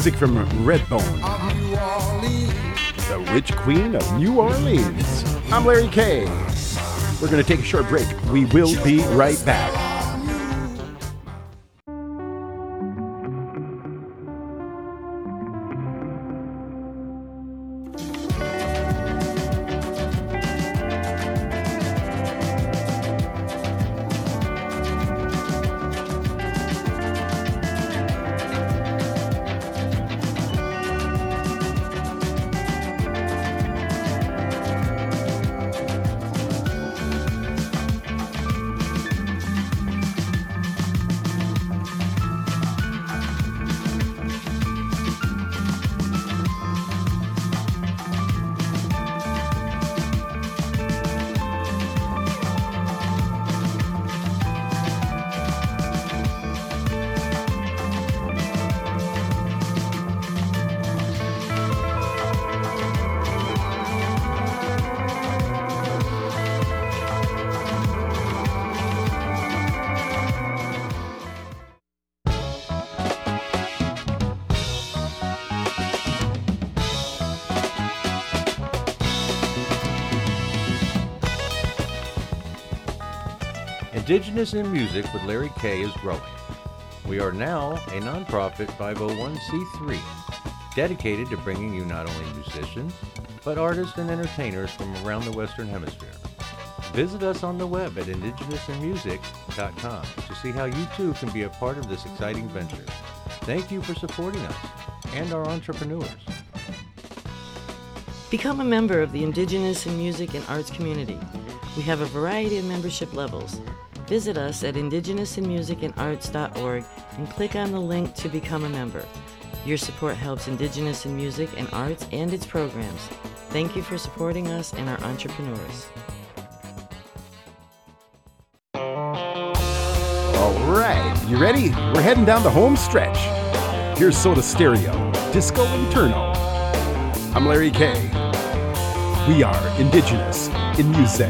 music from Redbone, the Witch Queen of New Orleans. I'm Larry K. We're going to take a short break. We will be right back. Indigenous in Music with Larry K is growing. We are now a nonprofit 501c3 dedicated to bringing you not only musicians, but artists and entertainers from around the Western Hemisphere. Visit us on the web at indigenousinmusic.com to see how you too can be a part of this exciting venture. Thank you for supporting us and our entrepreneurs. Become a member of the Indigenous in Music and Arts community. We have a variety of membership levels. Visit us at indigenousinmusicandarts.org and click on the link to become a member. Your support helps Indigenous in music and arts and its programs. Thank you for supporting us and our entrepreneurs. All right, you ready? We're heading down the home stretch. Here's Soda Stereo, Disco Inferno. I'm Larry K. We are Indigenous in Music.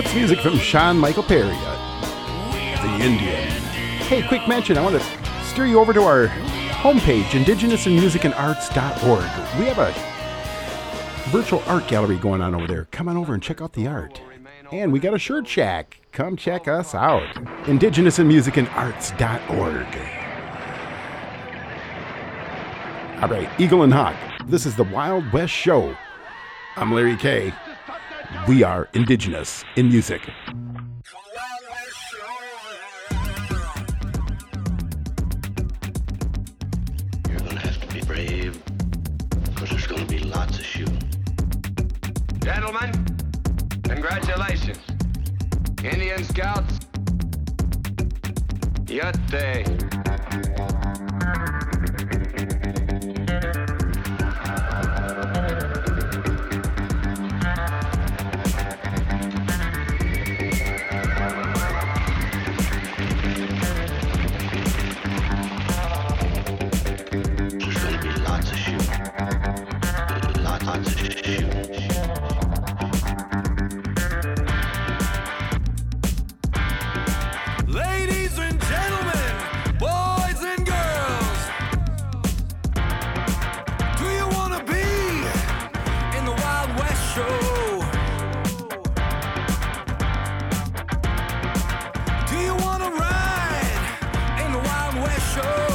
That's music from Sean Michael Perry, uh, The Indian. Hey, quick mention, I want to steer you over to our homepage, indigenousinmusicandarts.org. We have a virtual art gallery going on over there. Come on over and check out the art. And we got a shirt shack. Come check us out. indigenousinmusicandarts.org. All right, Eagle and Hawk. This is the Wild West Show. I'm Larry K. We are indigenous in music. You're gonna have to be brave, because there's gonna be lots of shooting. Gentlemen, congratulations. Indian Scouts, Yutte. show.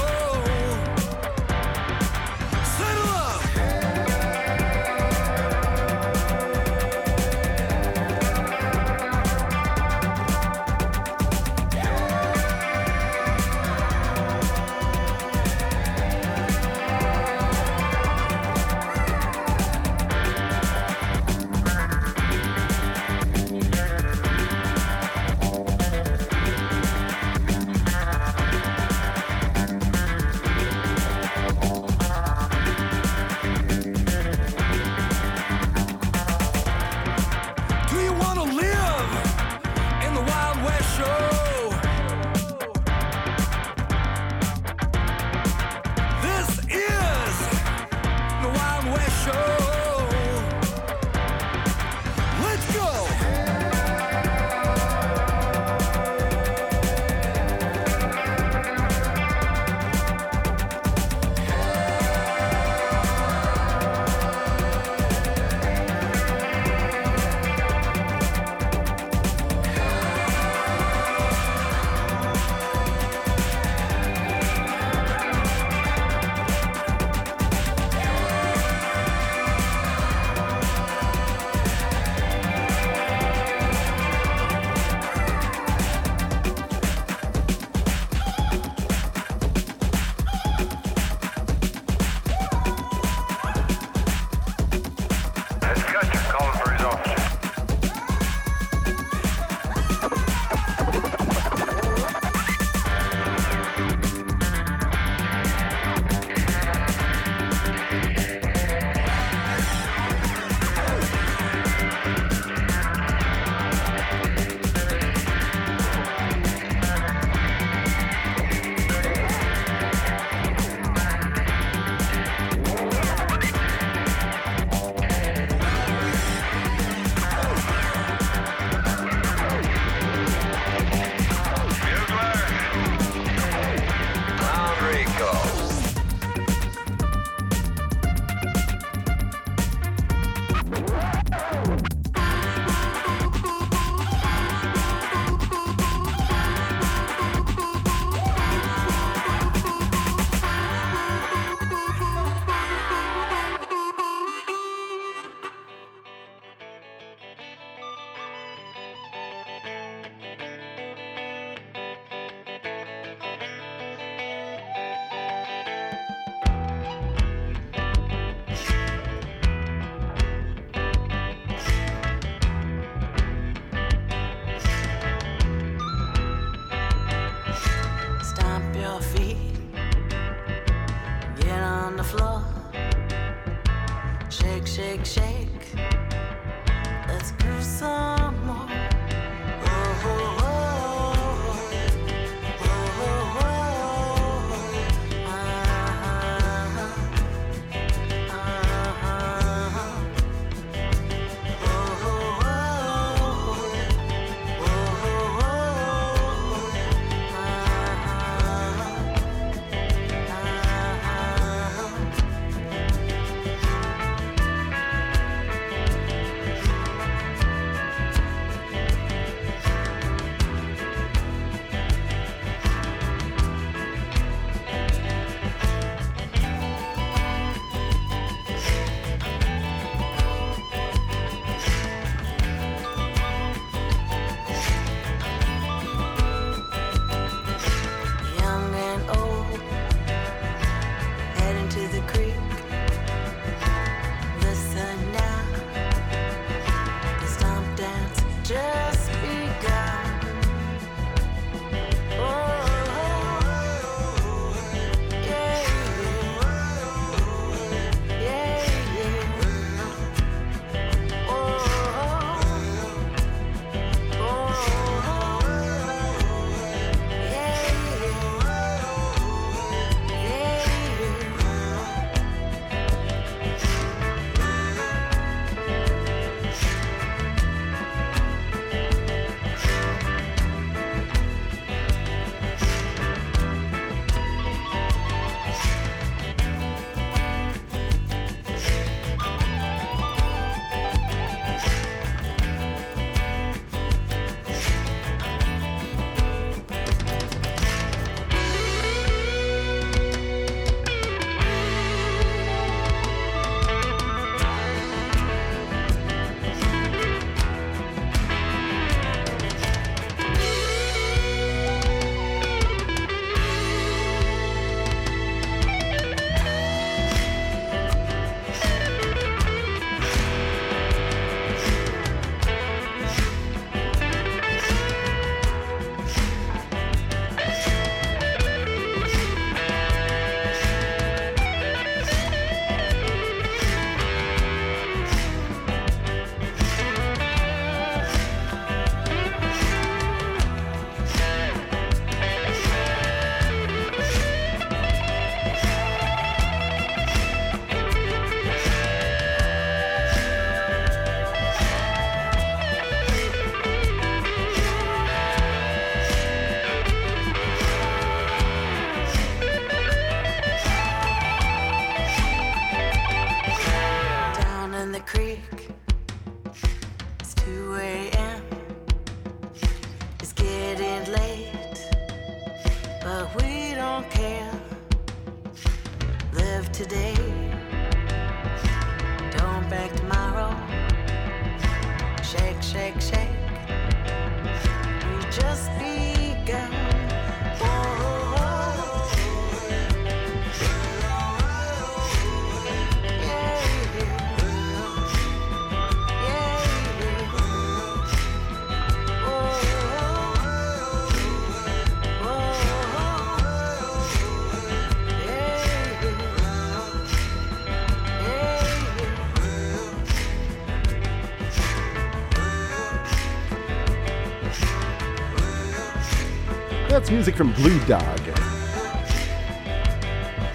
That's music from Blue Dog.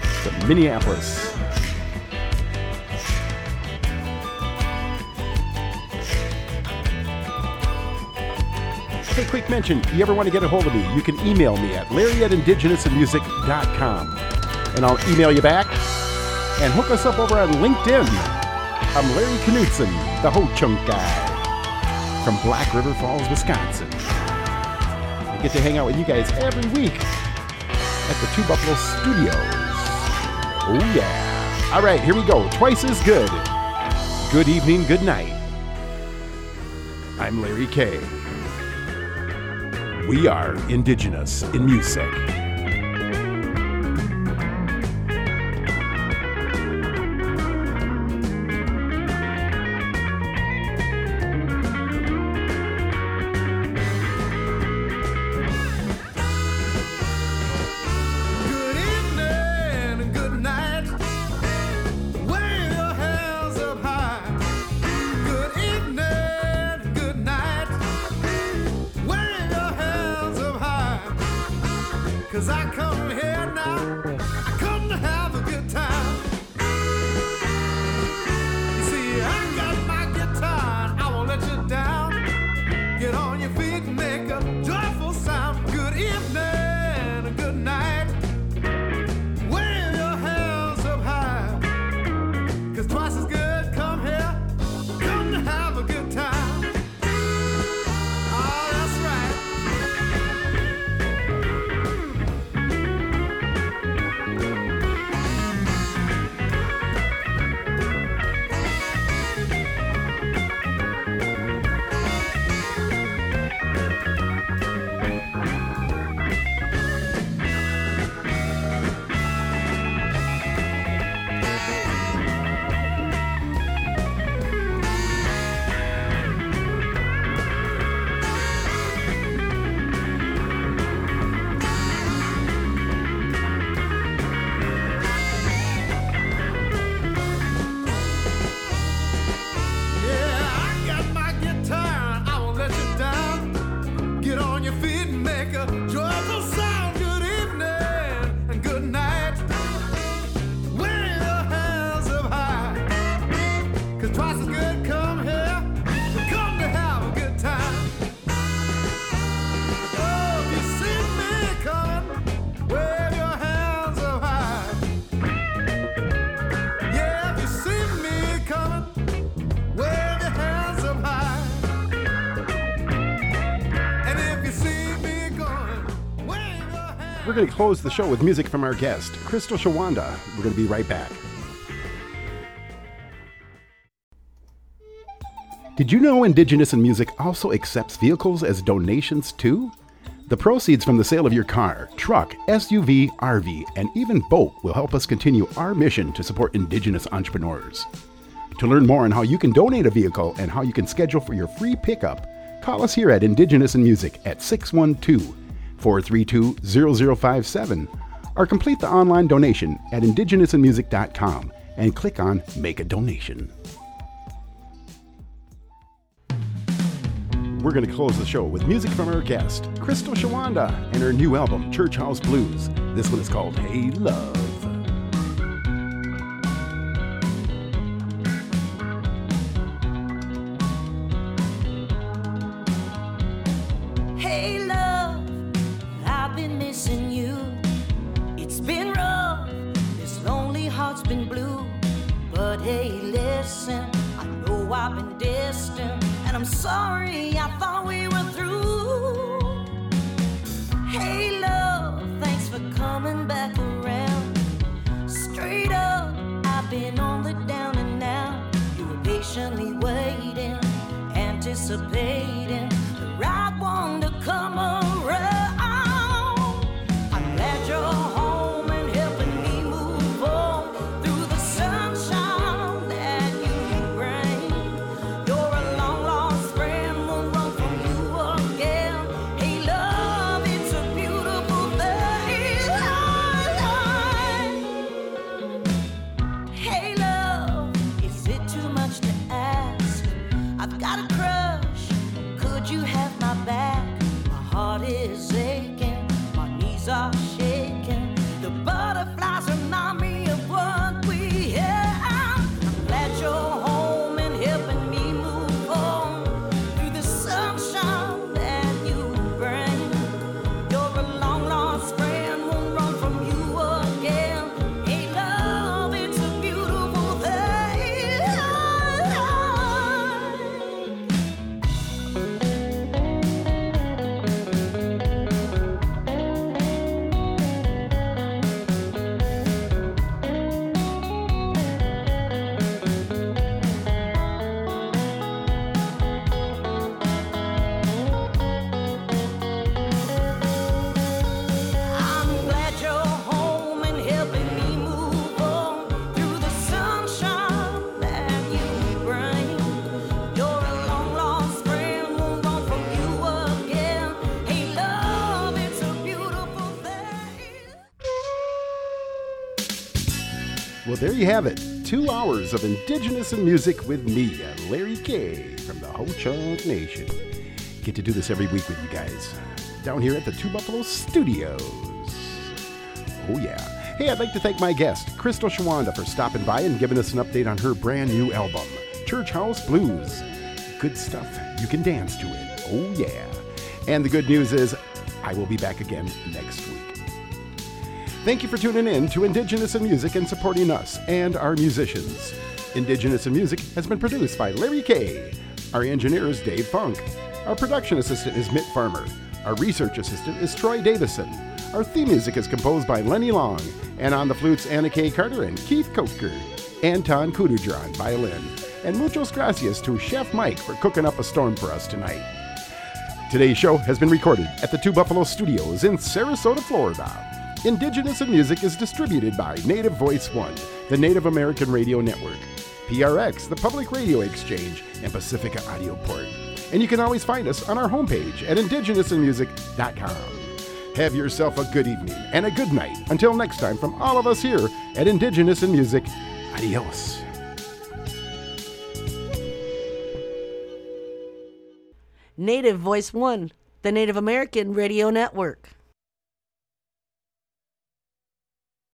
From Minneapolis. Hey, quick mention, if you ever want to get a hold of me, you can email me at larry at indigenousinmusic.com. And I'll email you back. And hook us up over on LinkedIn. I'm Larry Knutson, the Ho Chunk guy from Black River Falls, Wisconsin. Get to hang out with you guys every week at the Two Buffalo Studios. Oh, yeah. All right, here we go. Twice as good. Good evening, good night. I'm Larry K. We are indigenous in music. We're going to close the show with music from our guest, Crystal Shawanda. We're going to be right back. Did you know Indigenous in Music also accepts vehicles as donations too? The proceeds from the sale of your car, truck, SUV, RV, and even boat will help us continue our mission to support Indigenous entrepreneurs. To learn more on how you can donate a vehicle and how you can schedule for your free pickup, call us here at Indigenous in Music at 612 432 0057 or complete the online donation at indigenousinmusic.com and click on Make a Donation. We're going to close the show with music from our guest, Crystal Shawanda, and her new album, Church House Blues. This one is called Hey Love. Hey, hey, listen, I know I've been distant, and I'm sorry, I thought we were through. Hey, love, thanks for coming back around. Straight up, I've been on the down and out. You were patiently waiting, anticipating there you have it. Two hours of Indigenous in Music with me, Larry K from the Ho Chunk Nation. Get to do this every week with you guys uh, down here at the Two Buffalo Studios. Oh, yeah. Hey, I'd like to thank my guest, Crystal Shawanda, for stopping by and giving us an update on her brand new album, Church House Blues. Good stuff. You can dance to it. Oh, yeah. And the good news is, I will be back again next week. Thank you for tuning in to Indigenous in Music and supporting us and our musicians. Indigenous in Music has been produced by Larry K. Our engineer is Dave Funk. Our production assistant is Mitt Farmer. Our research assistant is Troy Davison. Our theme music is composed by Lenny Long. And on the flutes, Anna K. Carter and Keith Coker. Anton Kududran, violin. And muchos gracias to Chef Mike for cooking up a storm for us tonight. Today's show has been recorded at the Two Buffalo Studios in Sarasota, Florida. Indigenous in Music is distributed by Native Voice One, the Native American Radio Network, PRX, the Public Radio Exchange, and Pacifica Audio Port. And you can always find us on our homepage at indigenousinmusic.com. Have yourself a good evening and a good night. Until next time, from all of us here at Indigenous in Music, adios. Native Voice One, the Native American Radio Network.